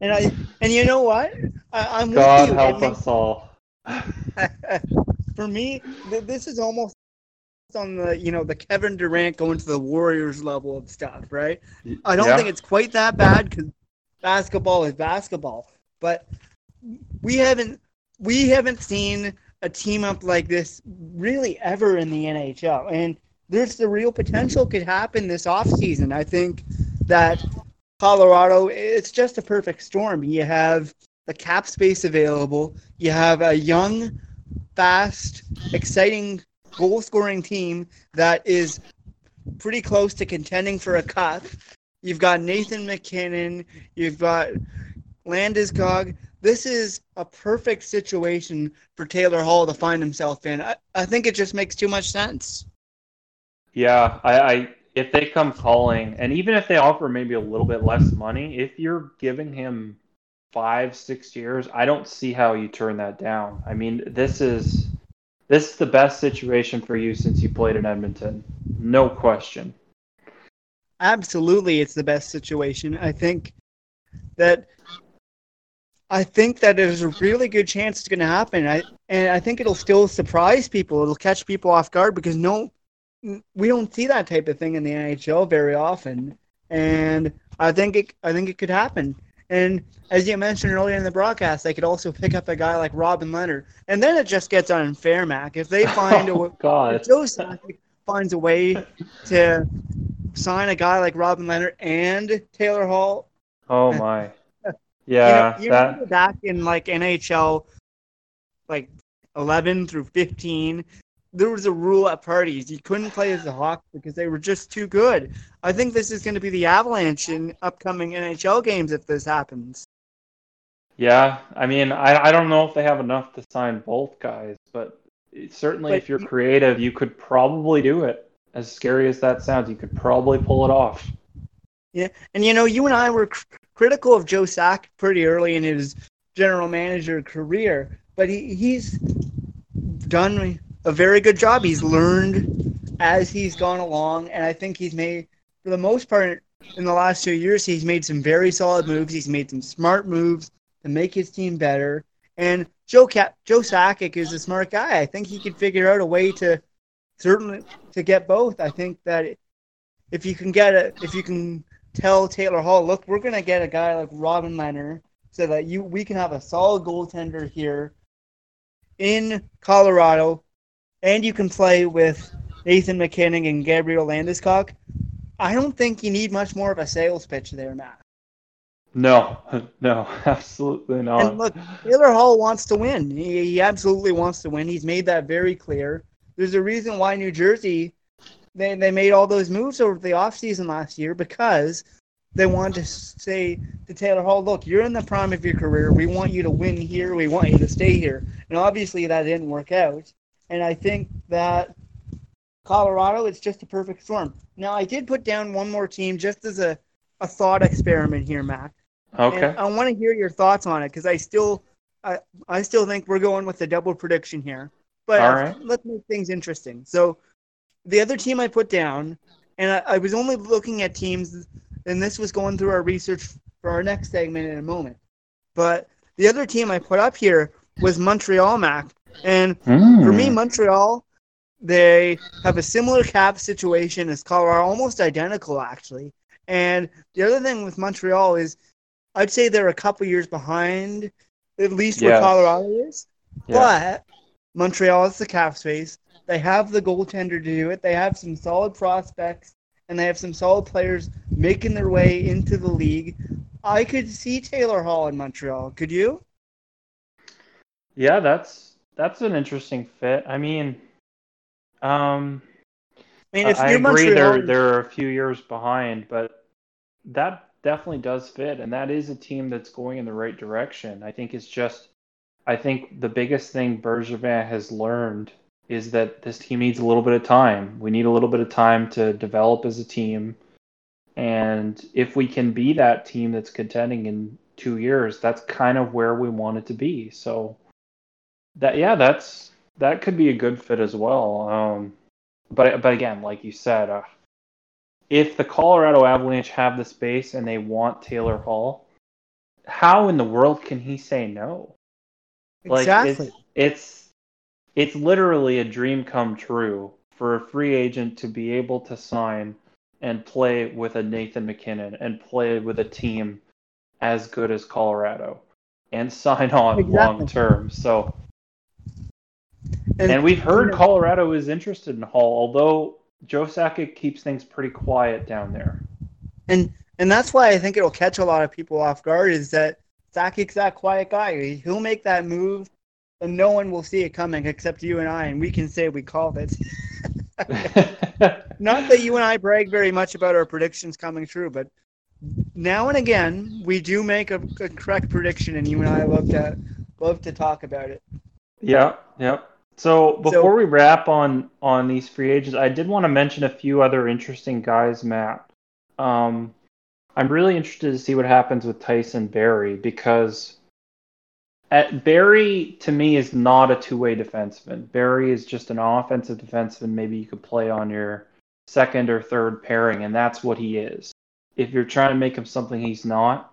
and I and you know what? I, am God help us all. For me, th- this is almost on the you know the Kevin Durant going to the Warriors level of stuff, right? I don't yeah. think it's quite that bad because basketball is basketball, but we haven't we haven't seen a team up like this really ever in the NHL. And there's the real potential could happen this offseason. I think that Colorado, it's just a perfect storm. You have the cap space available, you have a young, fast, exciting goal scoring team that is pretty close to contending for a cup. You've got Nathan MacKinnon, you've got Landeskog this is a perfect situation for Taylor Hall to find himself in. I, I think it just makes too much sense. Yeah, I, I if they come calling, and even if they offer maybe a little bit less money, if you're giving him five, six years, I don't see how you turn that down. I mean, this is this is the best situation for you since you played in Edmonton, no question. Absolutely, it's the best situation. I think that I think that there's a really good chance it's going to happen. I and I think it'll still surprise people. It'll catch people off guard because no, we don't see that type of thing in the NHL very often. And I think it, I think it could happen. And as you mentioned earlier in the broadcast, they could also pick up a guy like Robin Lehner, and then it just gets unfair, Mac. If they find oh, a God. if Joe Sakic finds a way to sign a guy like Robin Lehner and Taylor Hall. Oh uh, my! Yeah, you, know, you that... back in like NHL, like eleven through fifteen, there was a rule at parties you couldn't play as a Hawk because they were just too good. I think this is going to be the Avalanche in upcoming NHL games if this happens. Yeah, I mean, I I don't know if they have enough to sign both guys, but certainly but if you're creative, you could probably do it. As scary as that sounds, you could probably pull it off. Yeah, and you know, you and I were critical of Joe Sack pretty early in his general manager career, but he, he's done a very good job. He's learned as he's gone along, and I think he's made, for the most part, in the last two years, he's made some very solid moves. He's made some smart moves to make his team better. And Joe Cap- Joe Sakic is a smart guy. I think he could figure out a way to certainly to get both. I think that if you can get it, if you can tell Taylor Hall, look, we're gonna get a guy like Robin Lehner so that you we can have a solid goaltender here in Colorado, and you can play with Nathan MacKinnon and Gabriel Landeskog. I don't think you need much more of a sales pitch there, Matt. No, no, absolutely not. And look, Taylor Hall wants to win. He, he absolutely wants to win. He's made that very clear. There's a reason why New Jersey they, they made all those moves over the offseason last year because they wanted to say to Taylor Hall, look, you're in the prime of your career. We want you to win here. We want you to stay here. And obviously that didn't work out. And I think that Colorado, it's just a perfect storm. Now, I did put down one more team just as a, a thought experiment here, Mac. Okay. And I want to hear your thoughts on it because I still, I, I still think we're going with the double prediction here. But All right. let's make things interesting. So, the other team I put down, and I, I was only looking at teams, and this was going through our research for our next segment in a moment. But the other team I put up here was Montreal, Mac. And for me, Hmm. Montreal, they have a similar cap situation as Colorado, almost identical actually. And the other thing with Montreal is, I'd say they're a couple years behind, at least where Colorado is. Yeah. But Montreal has the cap space. They have the goaltender to do it. They have some solid prospects, and they have some solid players making their way into the league. I could see Taylor Hall in Montreal. Could you? Yeah, that's that's an interesting fit. I mean, um, I mean, if I you're agree Montreal, they're they're a few years behind, but that definitely does fit, and that is a team that's going in the right direction. I think it's just, I think the biggest thing Bergevin has learned is that this team needs a little bit of time. We need a little bit of time to develop as a team, and if we can be that team that's contending in two years, that's kind of where we want it to be. So that yeah, that's that could be a good fit as well. Um, but but again, like you said, uh, if the Colorado Avalanche have the space and they want Taylor Hall, how in the world can he say no? Like exactly. it's it's it's literally a dream come true for a free agent to be able to sign and play with a Nathan MacKinnon and play with a team as good as Colorado and sign on Exactly. long term. So and we've heard you know- Colorado is interested in Hall, although Joe Sakic keeps things pretty quiet down there. And and that's why I think it'll catch a lot of people off guard is that Sakic's that quiet guy. He'll make that move and no one will see it coming except you and I, and we can say we called it. Not that you and I brag very much about our predictions coming true, but now and again we do make a, a correct prediction, and you and I love to love to talk about it. yeah, yeah. So before we wrap on on these free agents, I did want to mention a few other interesting guys, Matt. Um, I'm really interested to see what happens with Tyson Barrie because at Barrie to me is not a two-way defenseman. Barrie is just an offensive defenseman. Maybe you could play on your second or third pairing, and that's what he is. If you're trying to make him something he's not,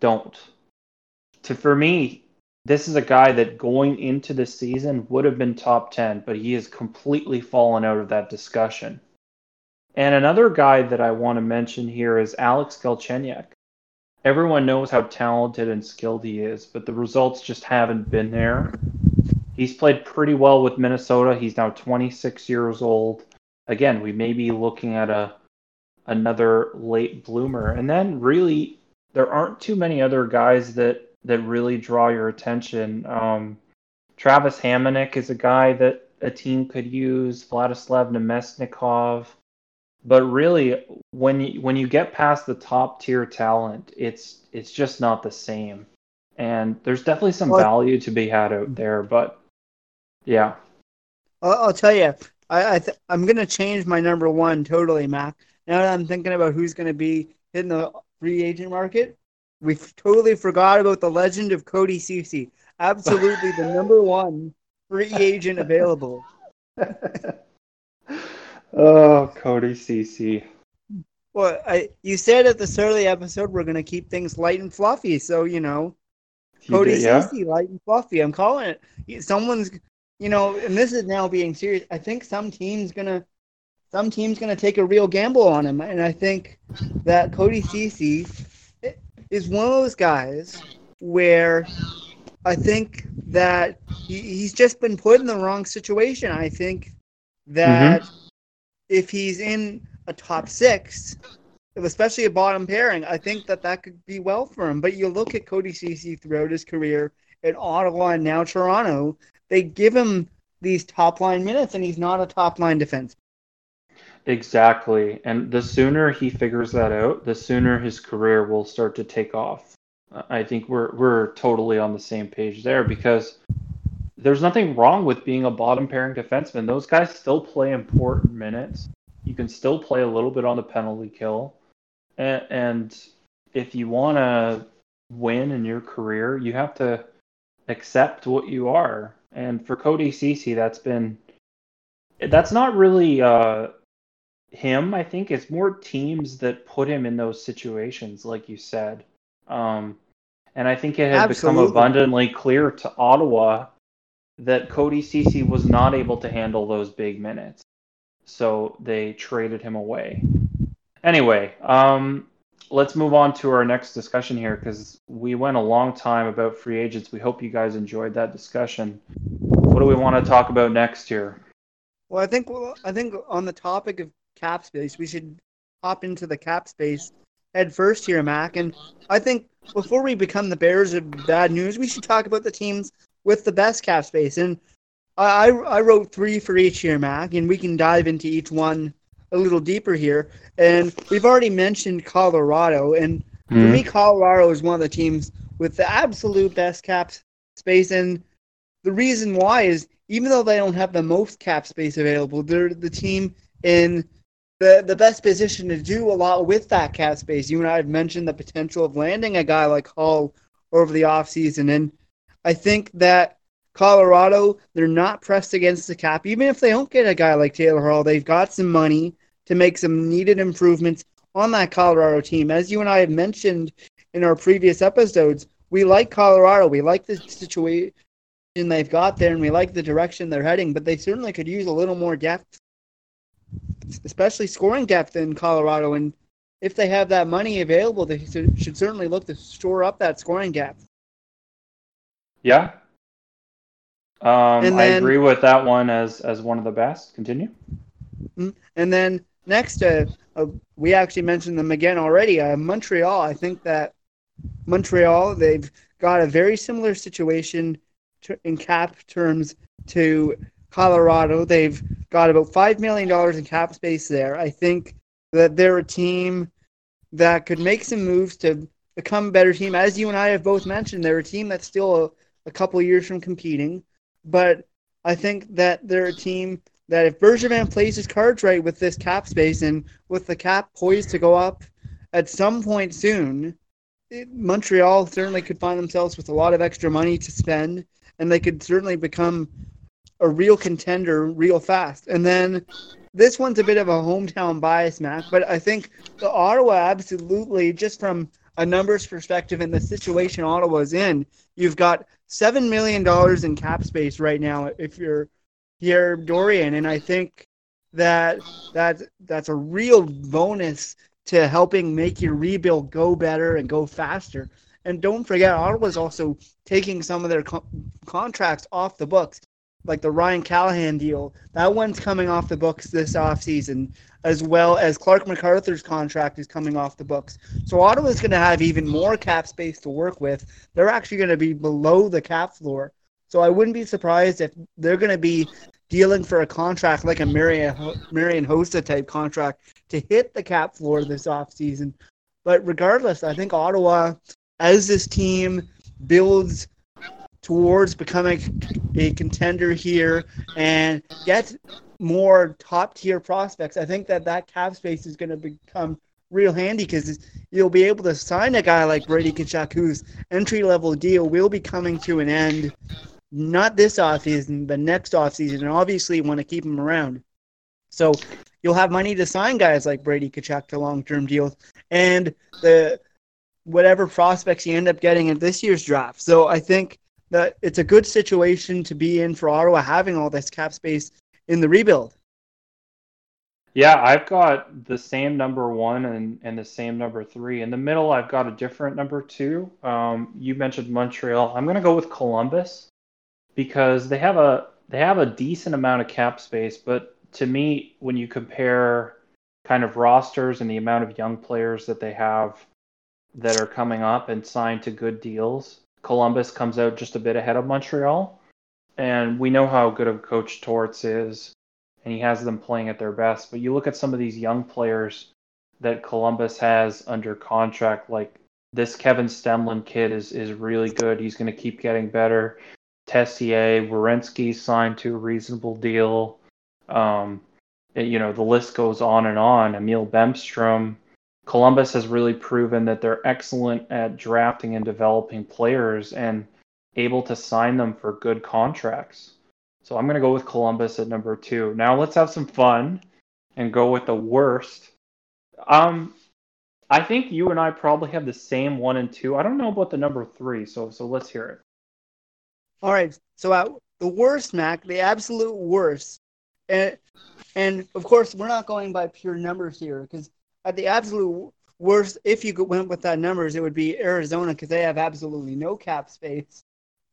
don't. To for me, this is a guy that going into the season would have been top 10, but he has completely fallen out of that discussion. And another guy that I want to mention here is Alex Galchenyuk. Everyone knows how talented and skilled he is, but the results just haven't been there. He's played pretty well with Minnesota. He's now 26 years old. Again, we may be looking at a another late bloomer. And then really there aren't too many other guys that that really draw your attention. Um, Travis Hamonic is a guy that a team could use. Vladislav Namestnikov. But really, when you, when you get past the top tier talent, it's it's just not the same. And there's definitely some Well- value to be had out there. But yeah, I'll, I'll tell you, I, I th- I'm gonna change my number one totally, Mac. Now that I'm thinking about who's gonna be hitting the free agent market, we totally forgot about the legend of Cody Ceci. Absolutely, the number one free agent available. oh, Cody Ceci. Well, I you said at the start of the episode we're gonna keep things light and fluffy, so you know You Cody did- yeah? Ceci, light and fluffy. I'm calling it. Someone's, you know, and this is now being serious. I think some team's gonna, some team's gonna take a real gamble on him, and I think that Cody Ceci is one of those guys where I think that he, he's just been put in the wrong situation. I think that mm-hmm. If he's in a top six, especially a bottom pairing, I think that that could be well for him. But you look at Cody Ceci throughout his career in Ottawa and now Toronto, they give him these top line minutes, and he's not a top line defense. Exactly. And the sooner he figures that out, the sooner his career will start to take off. I think we're we're totally on the same page there because there's nothing wrong with being a bottom pairing defenseman. Those guys still play important minutes. You can still play a little bit on the penalty kill. And, and if you want to win in your career, you have to accept what you are. And for Cody Ceci, that's been that's not really uh, him. I think it's more teams that put him in those situations, like you said. Um, and I think it had Absolutely. become abundantly clear to Ottawa that Cody Ceci was not able to handle those big minutes, so they traded him away. Anyway, um, let's move on to our next discussion here because we went a long time about free agents. We hope you guys enjoyed that discussion. What do we want to talk about next here? Well, I think well, I think on the topic of cap space, we should hop into the cap space head first here, Mac. And I think before we become the bearers of bad news, we should talk about the teams with the best cap space. And I I wrote three for each year, Mac, and we can dive into each one a little deeper here. And we've already mentioned Colorado, and for hmm. me, Colorado is one of the teams with the absolute best cap space. And the reason why is even though they don't have the most cap space available, they're the team in the the best position to do a lot with that cap space. You and I have mentioned the potential of landing a guy like Hall over the offseason. And I think that Colorado, they're not pressed against the cap. Even if they don't get a guy like Taylor Hall, they've got some money to make some needed improvements on that Colorado team. As you and I have mentioned in our previous episodes, we like Colorado. We like the situation they've got there, and we like the direction they're heading, but they certainly could use a little more depth especially scoring depth in Colorado. And if they have that money available, they should certainly look to shore up that scoring depth. Yeah. Um, then, I agree with that one as as one of the best. Continue. Mm-hmm. And then next, uh, uh, we actually mentioned them again already. Uh, Montreal. I think that Montreal they've got a very similar situation to, in cap terms to Colorado. They've got about $5 million in cap space there. I think that they're a team that could make some moves to become a better team. As you and I have both mentioned, they're a team that's still a, couple years from competing. But I think that they're a team that if Bergevin plays his cards right with this cap space and with the cap poised to go up at some point soon, it, Montreal certainly could find themselves with a lot of extra money to spend, and they could certainly become a real contender real fast. And then this one's a bit of a hometown bias, Matt, but I think the Ottawa absolutely, just from a numbers perspective and the situation Ottawa's in, you've got seven million dollars in cap space right now if you're here, Dorion, and I think that that that's a real bonus to helping make your rebuild go better and go faster. And don't forget, Ottawa's also taking some of their co- contracts off the books like the Ryan Callahan deal. That one's coming off the books this offseason, as well as Clarke MacArthur's contract is coming off the books. So Ottawa's going to have even more cap space to work with. They're actually going to be below the cap floor. So I wouldn't be surprised if they're going to be dealing for a contract like a Marian, Marian Hossa type contract to hit the cap floor this offseason. But regardless, I think Ottawa, as this team builds towards becoming a contender here and get more top tier prospects, I think that that cap space is going to become real handy because you'll be able to sign a guy like Brady Tkachuk, whose entry level deal will be coming to an end, not this offseason, but next offseason, and obviously you want to keep him around. So you'll have money to sign guys like Brady Tkachuk to long term deals, and the whatever prospects you end up getting in this year's draft. So I think that it's a good situation to be in for Ottawa having all this cap space in the rebuild. Yeah, I've got the same number one and, and the same number three. In the middle, I've got a different number two. Um, you mentioned Montreal. I'm going to go with Columbus because they have a they have a decent amount of cap space, but to me, when you compare kind of rosters and the amount of young players that they have that are coming up and signed to good deals, Columbus comes out just a bit ahead of Montreal. And we know how good of coach Torts is, and he has them playing at their best. But you look at some of these young players that Columbus has under contract, like this Kevin Stenlund kid is is really good. He's going to keep getting better. Texier, Werenski signed to a reasonable deal. Um, you know, the list goes on and on. Emil Bemstrom. Columbus has really proven that they're excellent at drafting and developing players and able to sign them for good contracts. So I'm going to go with Columbus at number two. Now let's have some fun and go with the worst. Um, I think you and I probably have the same one and two. I don't know about the number three, so so let's hear it. All right. So uh, the worst, Mac, the absolute worst, and and of course we're not going by pure numbers here because at the absolute worst, if you went with that numbers, it would be Arizona because they have absolutely no cap space.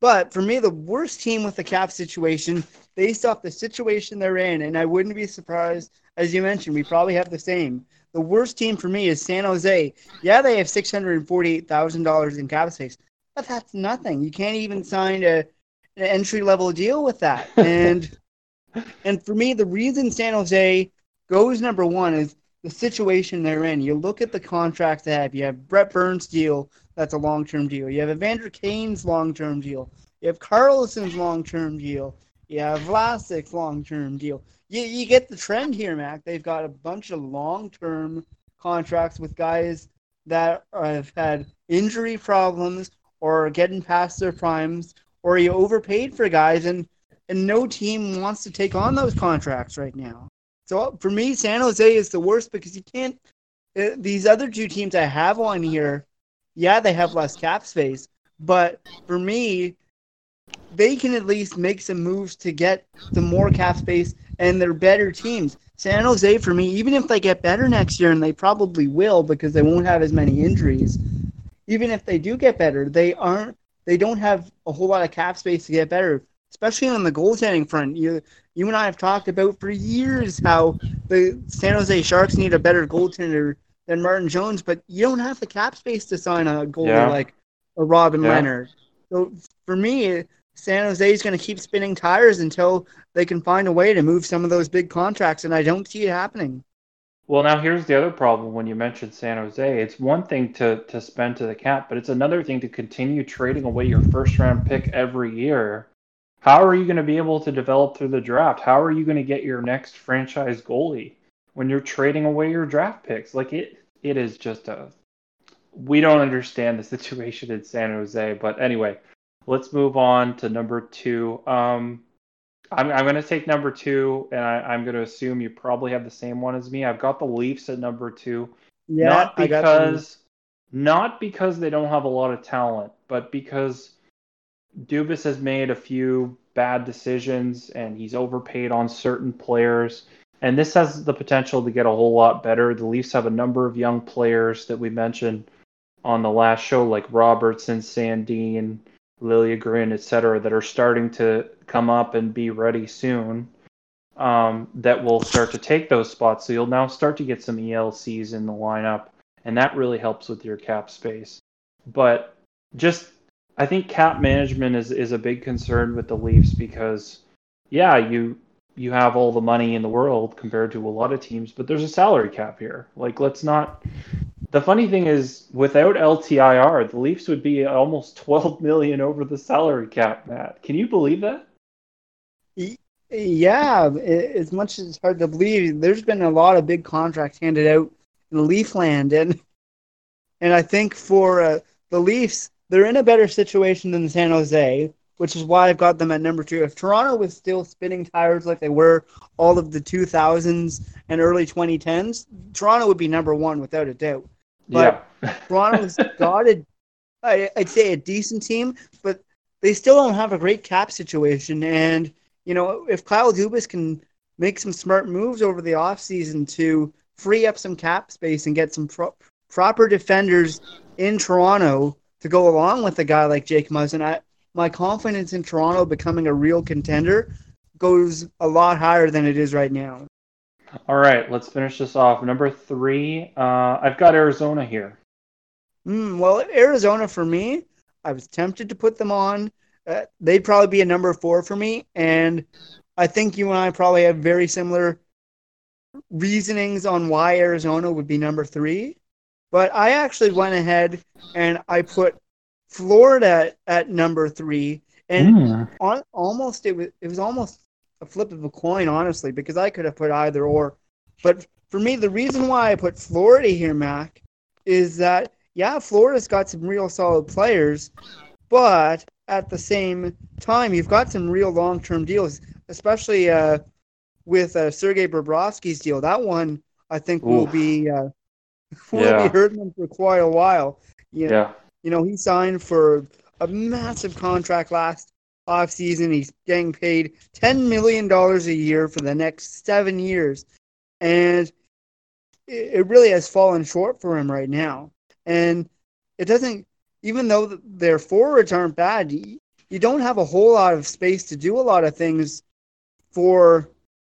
But for me, the worst team with the cap situation, based off the situation they're in, and I wouldn't be surprised, as you mentioned, we probably have the same. The worst team for me is San Jose. Yeah, they have six hundred and forty-eight thousand dollars in cap space, but that's nothing. You can't even sign a an entry level deal with that. And and for me, the reason San Jose goes number one is the situation they're in. You look at the contracts they have. You have Brent Burns deal, that's a long term deal. You have Evander Kane's long term deal. You have Karlsson's long term deal. You have Vlasic's long term deal. You, you get the trend here, Mac. They've got a bunch of long term contracts with guys that have had injury problems or getting past their primes or you overpaid for guys and and no team wants to take on those contracts right now. So for me, San Jose is the worst because you can't. Uh, these other two teams I have on here, yeah, they have less cap space, but for me, they can at least make some moves to get some more cap space, and they're better teams. San Jose, for me, even if they get better next year, and they probably will because they won't have as many injuries, even if they do get better, they aren't they don't have a whole lot of cap space to get better, especially on the goaltending front. You you and I have talked about for years how the San Jose Sharks need a better goaltender than Martin Jones, but you don't have the cap space to sign a goalie yeah. like a Robin yeah. Lehner. So for me, San Jose is going to keep spinning tires until they can find a way to move some of those big contracts, and I don't see it happening. Well, now here's the other problem when you mentioned San Jose. It's one thing to, to spend to the cap, but it's another thing to continue trading away your first round pick every year. How are you going to be able to develop through the draft? How are you going to get your next franchise goalie when you're trading away your draft picks? Like it it is just a we don't understand the situation in San Jose, but anyway, let's move on to number 2. Um I'm, I'm going to take number two, and I, am going to assume you probably have the same one as me. I've got the Leafs at number two. Yeah, not because not because they don't have a lot of talent, but because Dubas has made a few bad decisions and he's overpaid on certain players. And this has the potential to get a whole lot better. The Leafs have a number of young players that we mentioned on the last show, like Robertson, Sandin, Liljegren, etc., that are starting to come up and be ready soon. Um, that will start to take those spots. So you'll now start to get some ELCs in the lineup, and that really helps with your cap space. But just, I think cap management is is a big concern with the Leafs because, yeah, you you have all the money in the world compared to a lot of teams, but there's a salary cap here. Like, let's not the funny thing is, without LTIR, the Leafs would be almost 12 million over the salary cap, Matt. Can you believe that? Yeah, as much as it's hard to believe, there's been a lot of big contracts handed out in Leafland, and and I think for uh, the Leafs, they're in a better situation than San Jose, which is why I've got them at number two. If Toronto was still spinning tires like they were all of the 2000s and early 2010s, Toronto would be number one without a doubt. But yeah. Toronto's got a, I, I'd say a decent team, but they still don't have a great cap situation. And you know, if Kyle Dubas can make some smart moves over the offseason to free up some cap space and get some pro- proper defenders in Toronto to go along with a guy like Jake Muzzin. I, my confidence in Toronto becoming a real contender goes a lot higher than it is right now. All right, let's finish this off. Number three, uh, I've got Arizona here. Mm, well, Arizona for me, I was tempted to put them on. Uh, they'd probably be a number four for me, and I think you and I probably have very similar reasonings on why Arizona would be number three. But I actually went ahead and I put Florida at number three, and mm. on, almost it was it was almost a flip of a coin, honestly, because I could have put either or. But for me, the reason why I put Florida here, Mac, is that yeah, Florida's got some real solid players, but at the same time, you've got some real long-term deals, especially uh, with uh, Sergei Bobrovsky's deal. That one, I think, Oof. will be uh, will yeah. be hurting them for quite a while. You know, yeah. You know, he signed for a massive contract last off season. He's getting paid ten million dollars a year for the next seven years, and it really has fallen short for him right now. And it doesn't, even though their forwards aren't bad, you don't have a whole lot of space to do a lot of things for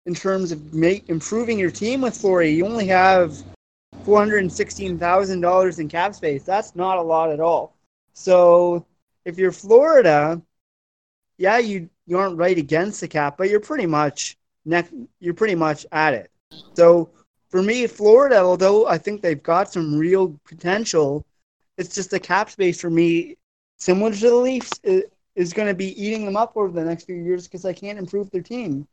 in terms of make, improving your team with Florida. You only have four hundred and sixteen thousand dollars in cap space. That's not a lot at all. So if you're Florida, yeah, you you aren't right against the cap, but you're pretty much neck you're pretty much at it. So for me, Florida, although I think they've got some real potential, it's just the cap space for me, similar to the Leafs, is, is going to be eating them up over the next few years because I can't improve their team.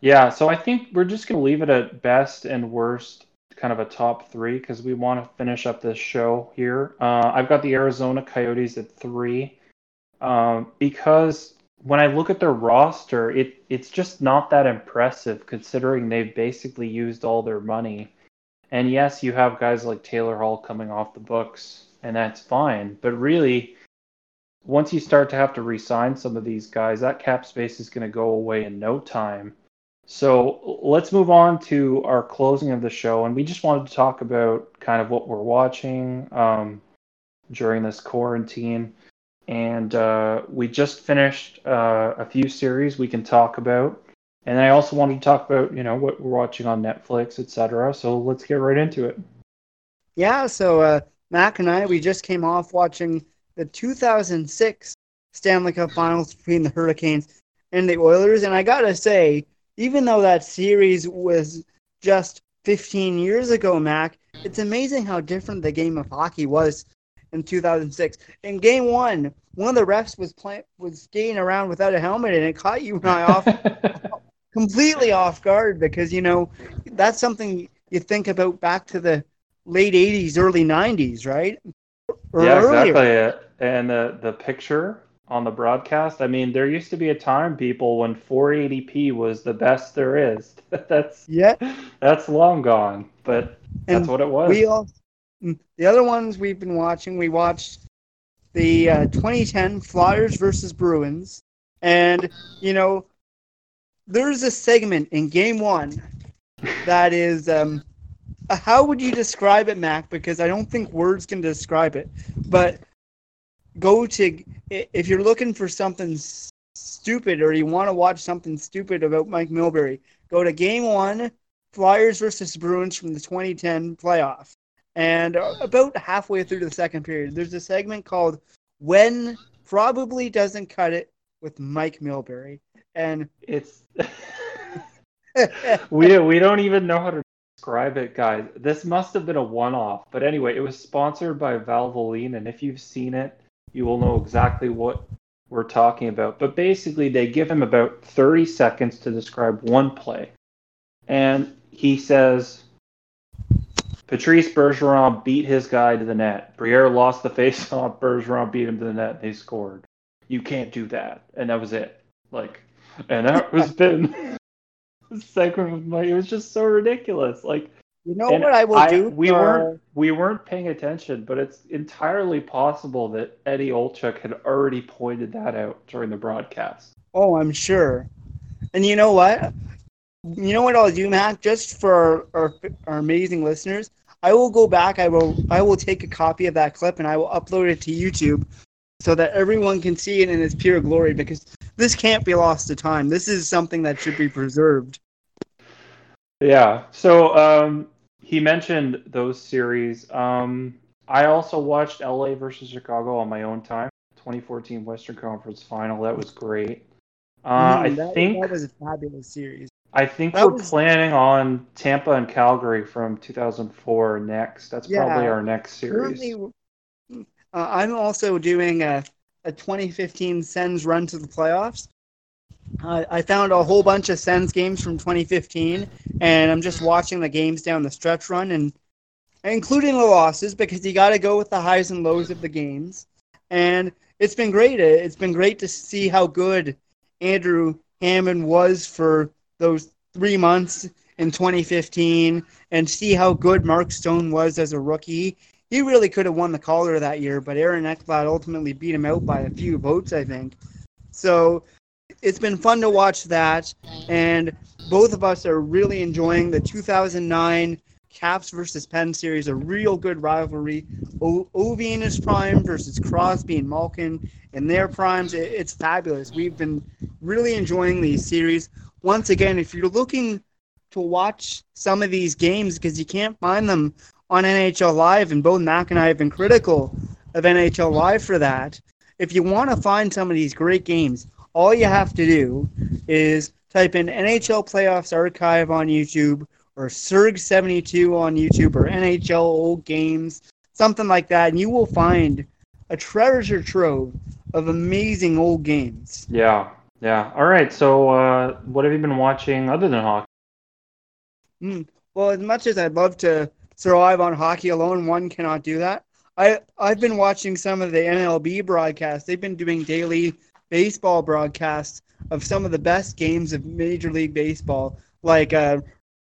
Yeah, so I think we're just going to leave it at best and worst, kind of a top three, because we want to finish up this show here. Uh, I've got the Arizona Coyotes at three, um, because when I look at their roster, it it's just not that impressive considering they've basically used all their money. And yes, you have guys like Taylor Hall coming off the books, and that's fine. But really, once you start to have to re-sign some of these guys, that cap space is going to go away in no time. So let's move on to our closing of the show, and we just wanted to talk about kind of what we're watching um, during this quarantine. And uh, we just finished uh, a few series we can talk about, and I also wanted to talk about you know what we're watching on Netflix, etc. So let's get right into it. Yeah. So uh, Mac and I we just came off watching the 2006 Stanley Cup Finals between the Hurricanes and the Oilers, and I gotta say even though that series was just 15 years ago, Mac, it's amazing how different the game of hockey was in 2006. In game one, one of the refs was playing was skating around without a helmet, and it caught you and I off completely off guard because you know that's something you think about back to the late 80s, early 90s, right? Or yeah, earlier. exactly. And the the picture on the broadcast. I mean, there used to be a time, people, when 480p was the best there is. that's yeah, that's long gone, but that's and what it was. We all, mm, the other ones we've been watching, we watched the uh, 2010 Flyers versus Bruins, and you know, there's a segment in Game One that is. Um, how would you describe it, Mac? Because I don't think words can describe it. But go to if you're looking for something stupid or you want to watch something stupid about Mike Milbury, go to Game One, Flyers versus Bruins from the 2010 playoff. And about halfway through the second period, there's a segment called "When Probably Doesn't Cut It" with Mike Milbury, and it's we we don't even know how to describe it, guys. This must have been a one-off, but anyway, it was sponsored by Valvoline, and if you've seen it, you will know exactly what we're talking about. But basically, they give him about 30 seconds to describe one play. And he says, Patrice Bergeron beat his guy to the net. Briere lost the face-off. Bergeron beat him to the net. They scored. You can't do that. And that was it. Like, and that was been segment of my. It was just so ridiculous. Like, you know and what I will I, do? We weren't we weren't paying attention, but it's entirely possible that Eddie Olczyk had already pointed that out during the broadcast. Oh, I'm sure. And you know what? you know what I'll do, Matt? Just for our, our, our amazing listeners, I will go back. I will I will take a copy of that clip and I will upload it to YouTube so that everyone can see it in its pure glory. Because this can't be lost to time. This is something that should be preserved. Yeah. So um, he mentioned those series. Um, I also watched LA versus Chicago on my own time. 2014 Western Conference Final. That was great. Uh, mm, that, I think that was a fabulous series. I think that we're was... planning on Tampa and Calgary from 2004 next. That's yeah, probably our next series. Currently, uh, I'm also doing a, a 2015 Sens run to the playoffs. Uh, I found a whole bunch of Sens games from 2015, and I'm just watching the games down the stretch run, and including the losses because you got to go with the highs and lows of the games. And it's been great. It's been great to see how good Andrew Hammond was for those three months in 2015 and see how good Mark Stone was as a rookie. He really could have won the Calder that year, but Aaron Ekblad ultimately beat him out by a few votes, I think. So it's been fun to watch that, and both of us are really enjoying the 2009 Caps versus Penn series, a real good rivalry. O- Ovi in his prime versus Crosby and Malkin in their primes. It- it's fabulous. We've been really enjoying these series. Once again, if you're looking to watch some of these games because you can't find them on NHL Live, and both Mac and I have been critical of NHL Live for that. If you want to find some of these great games, all you have to do is type in NHL Playoffs Archive on YouTube or Surg72 on YouTube or NHL Old Games, something like that, and you will find a treasure trove of amazing old games. Yeah, yeah. All right, so uh, what have you been watching other than hockey? Mm, well, as much as I'd love to survive on hockey alone, one cannot do that. I, I've been watching some of the MLB broadcasts. They've been doing daily baseball broadcasts of some of the best games of Major League Baseball, like uh,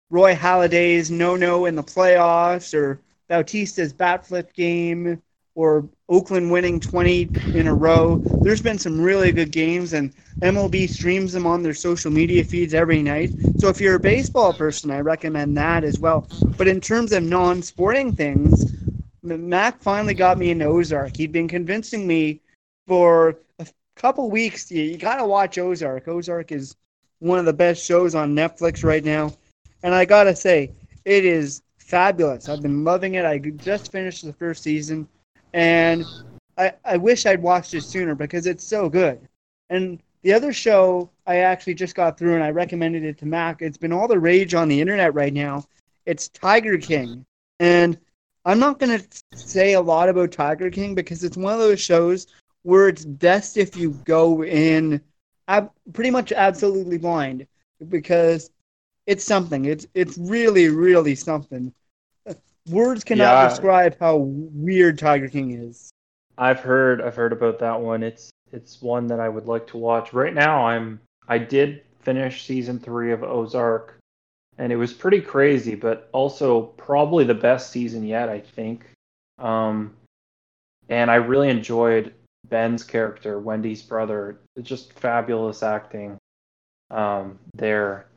Roy Halladay's no no in the playoffs or Bautista's bat flip game or Oakland winning 20 in a row. There's been some really good games, and MLB streams them on their social media feeds every night. So if you're a baseball person, I recommend that as well. But in terms of non sporting things, Mac finally got me into Ozark. He'd been convincing me for couple weeks. You, you got to watch Ozark. Ozark is one of the best shows on Netflix right now. And I gotta say, it is fabulous. I've been loving it. I just finished the first season, and I, I wish I'd watched it sooner because it's so good. And the other show I actually just got through and I recommended it to Mac. It's been all the rage on the internet right now. It's Tiger King. And I'm not going to say a lot about Tiger King because it's one of those shows where it's best if you go in ab- pretty much absolutely blind because it's something. It's it's really really something. Words cannot yeah. describe how weird Tiger King is. I've heard I've heard about that one. It's it's one that I would like to watch. Right now I'm I did finish season 3 of Ozark and it was pretty crazy, but also probably the best season yet, I think. Um and I really enjoyed Ben's character, Wendy's brother. Just fabulous acting um there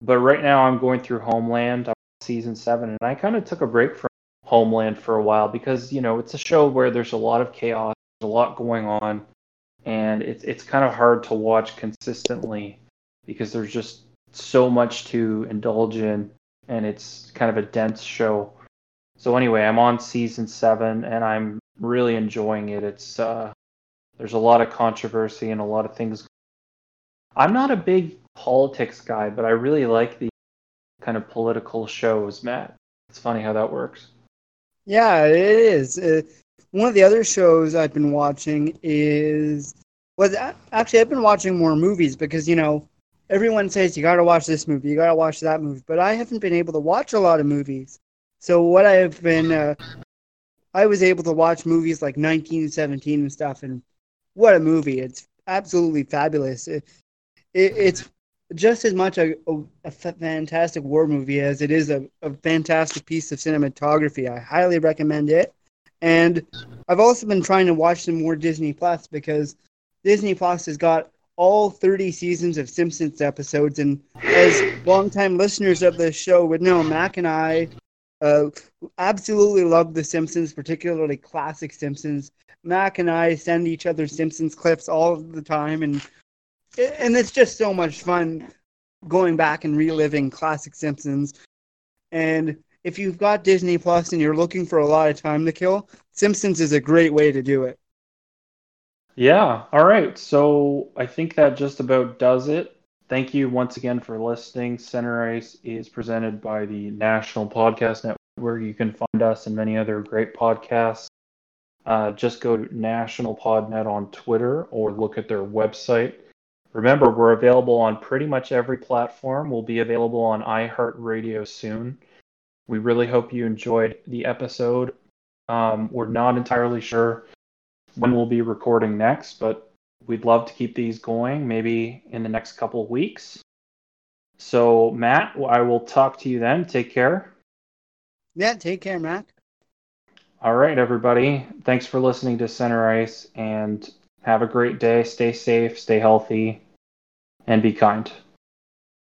but right now I'm going through Homeland, season seven, and I kind of took a break from Homeland for a while because you know it's a show where there's a lot of chaos, a lot going on, and it's it's kind of hard to watch consistently because there's just so much to indulge in, and it's kind of a dense show. So anyway, I'm on season seven, and I'm really enjoying it. It's uh, there's a lot of controversy and a lot of things. I'm not a big politics guy, but I really like the kind of political shows, Matt. It's funny how that works. Yeah, it is. Uh, one of the other shows I've been watching is was actually I've been watching more movies because you know everyone says you got to watch this movie, you got to watch that movie, but I haven't been able to watch a lot of movies. So what I have been, uh, I was able to watch movies like 1917 and stuff, and what a movie! It's absolutely fabulous. It, it, it's just as much a, a, a fantastic war movie as it is a, a fantastic piece of cinematography. I highly recommend it. And I've also been trying to watch some more Disney Plus because Disney Plus has got all 30 seasons of Simpsons episodes. And as longtime listeners of the show would know, Mac and I uh, absolutely love The Simpsons, particularly classic Simpsons. Mac and I send each other Simpsons clips all the time, and and it's just so much fun going back and reliving classic Simpsons. And if you've got Disney Plus and you're looking for a lot of time to kill, Simpsons is a great way to do it. Yeah. All right. So I think that just about does it. Thank you once again for listening. Center Ice is presented by the National Podcast Network. Where you can find us and many other great podcasts. Uh, just go to National Podnet on Twitter or look at their website. Remember, we're available on pretty much every platform. We'll be available on iHeartRadio soon. We really hope you enjoyed the episode. Um, we're not entirely sure when we'll be recording next, but we'd love to keep these going maybe in the next couple of weeks. So, Matt, I will talk to you then. Take care. Yeah, take care, Matt. All right, everybody. Thanks for listening to Center Ice and have a great day. Stay safe, stay healthy, and be kind.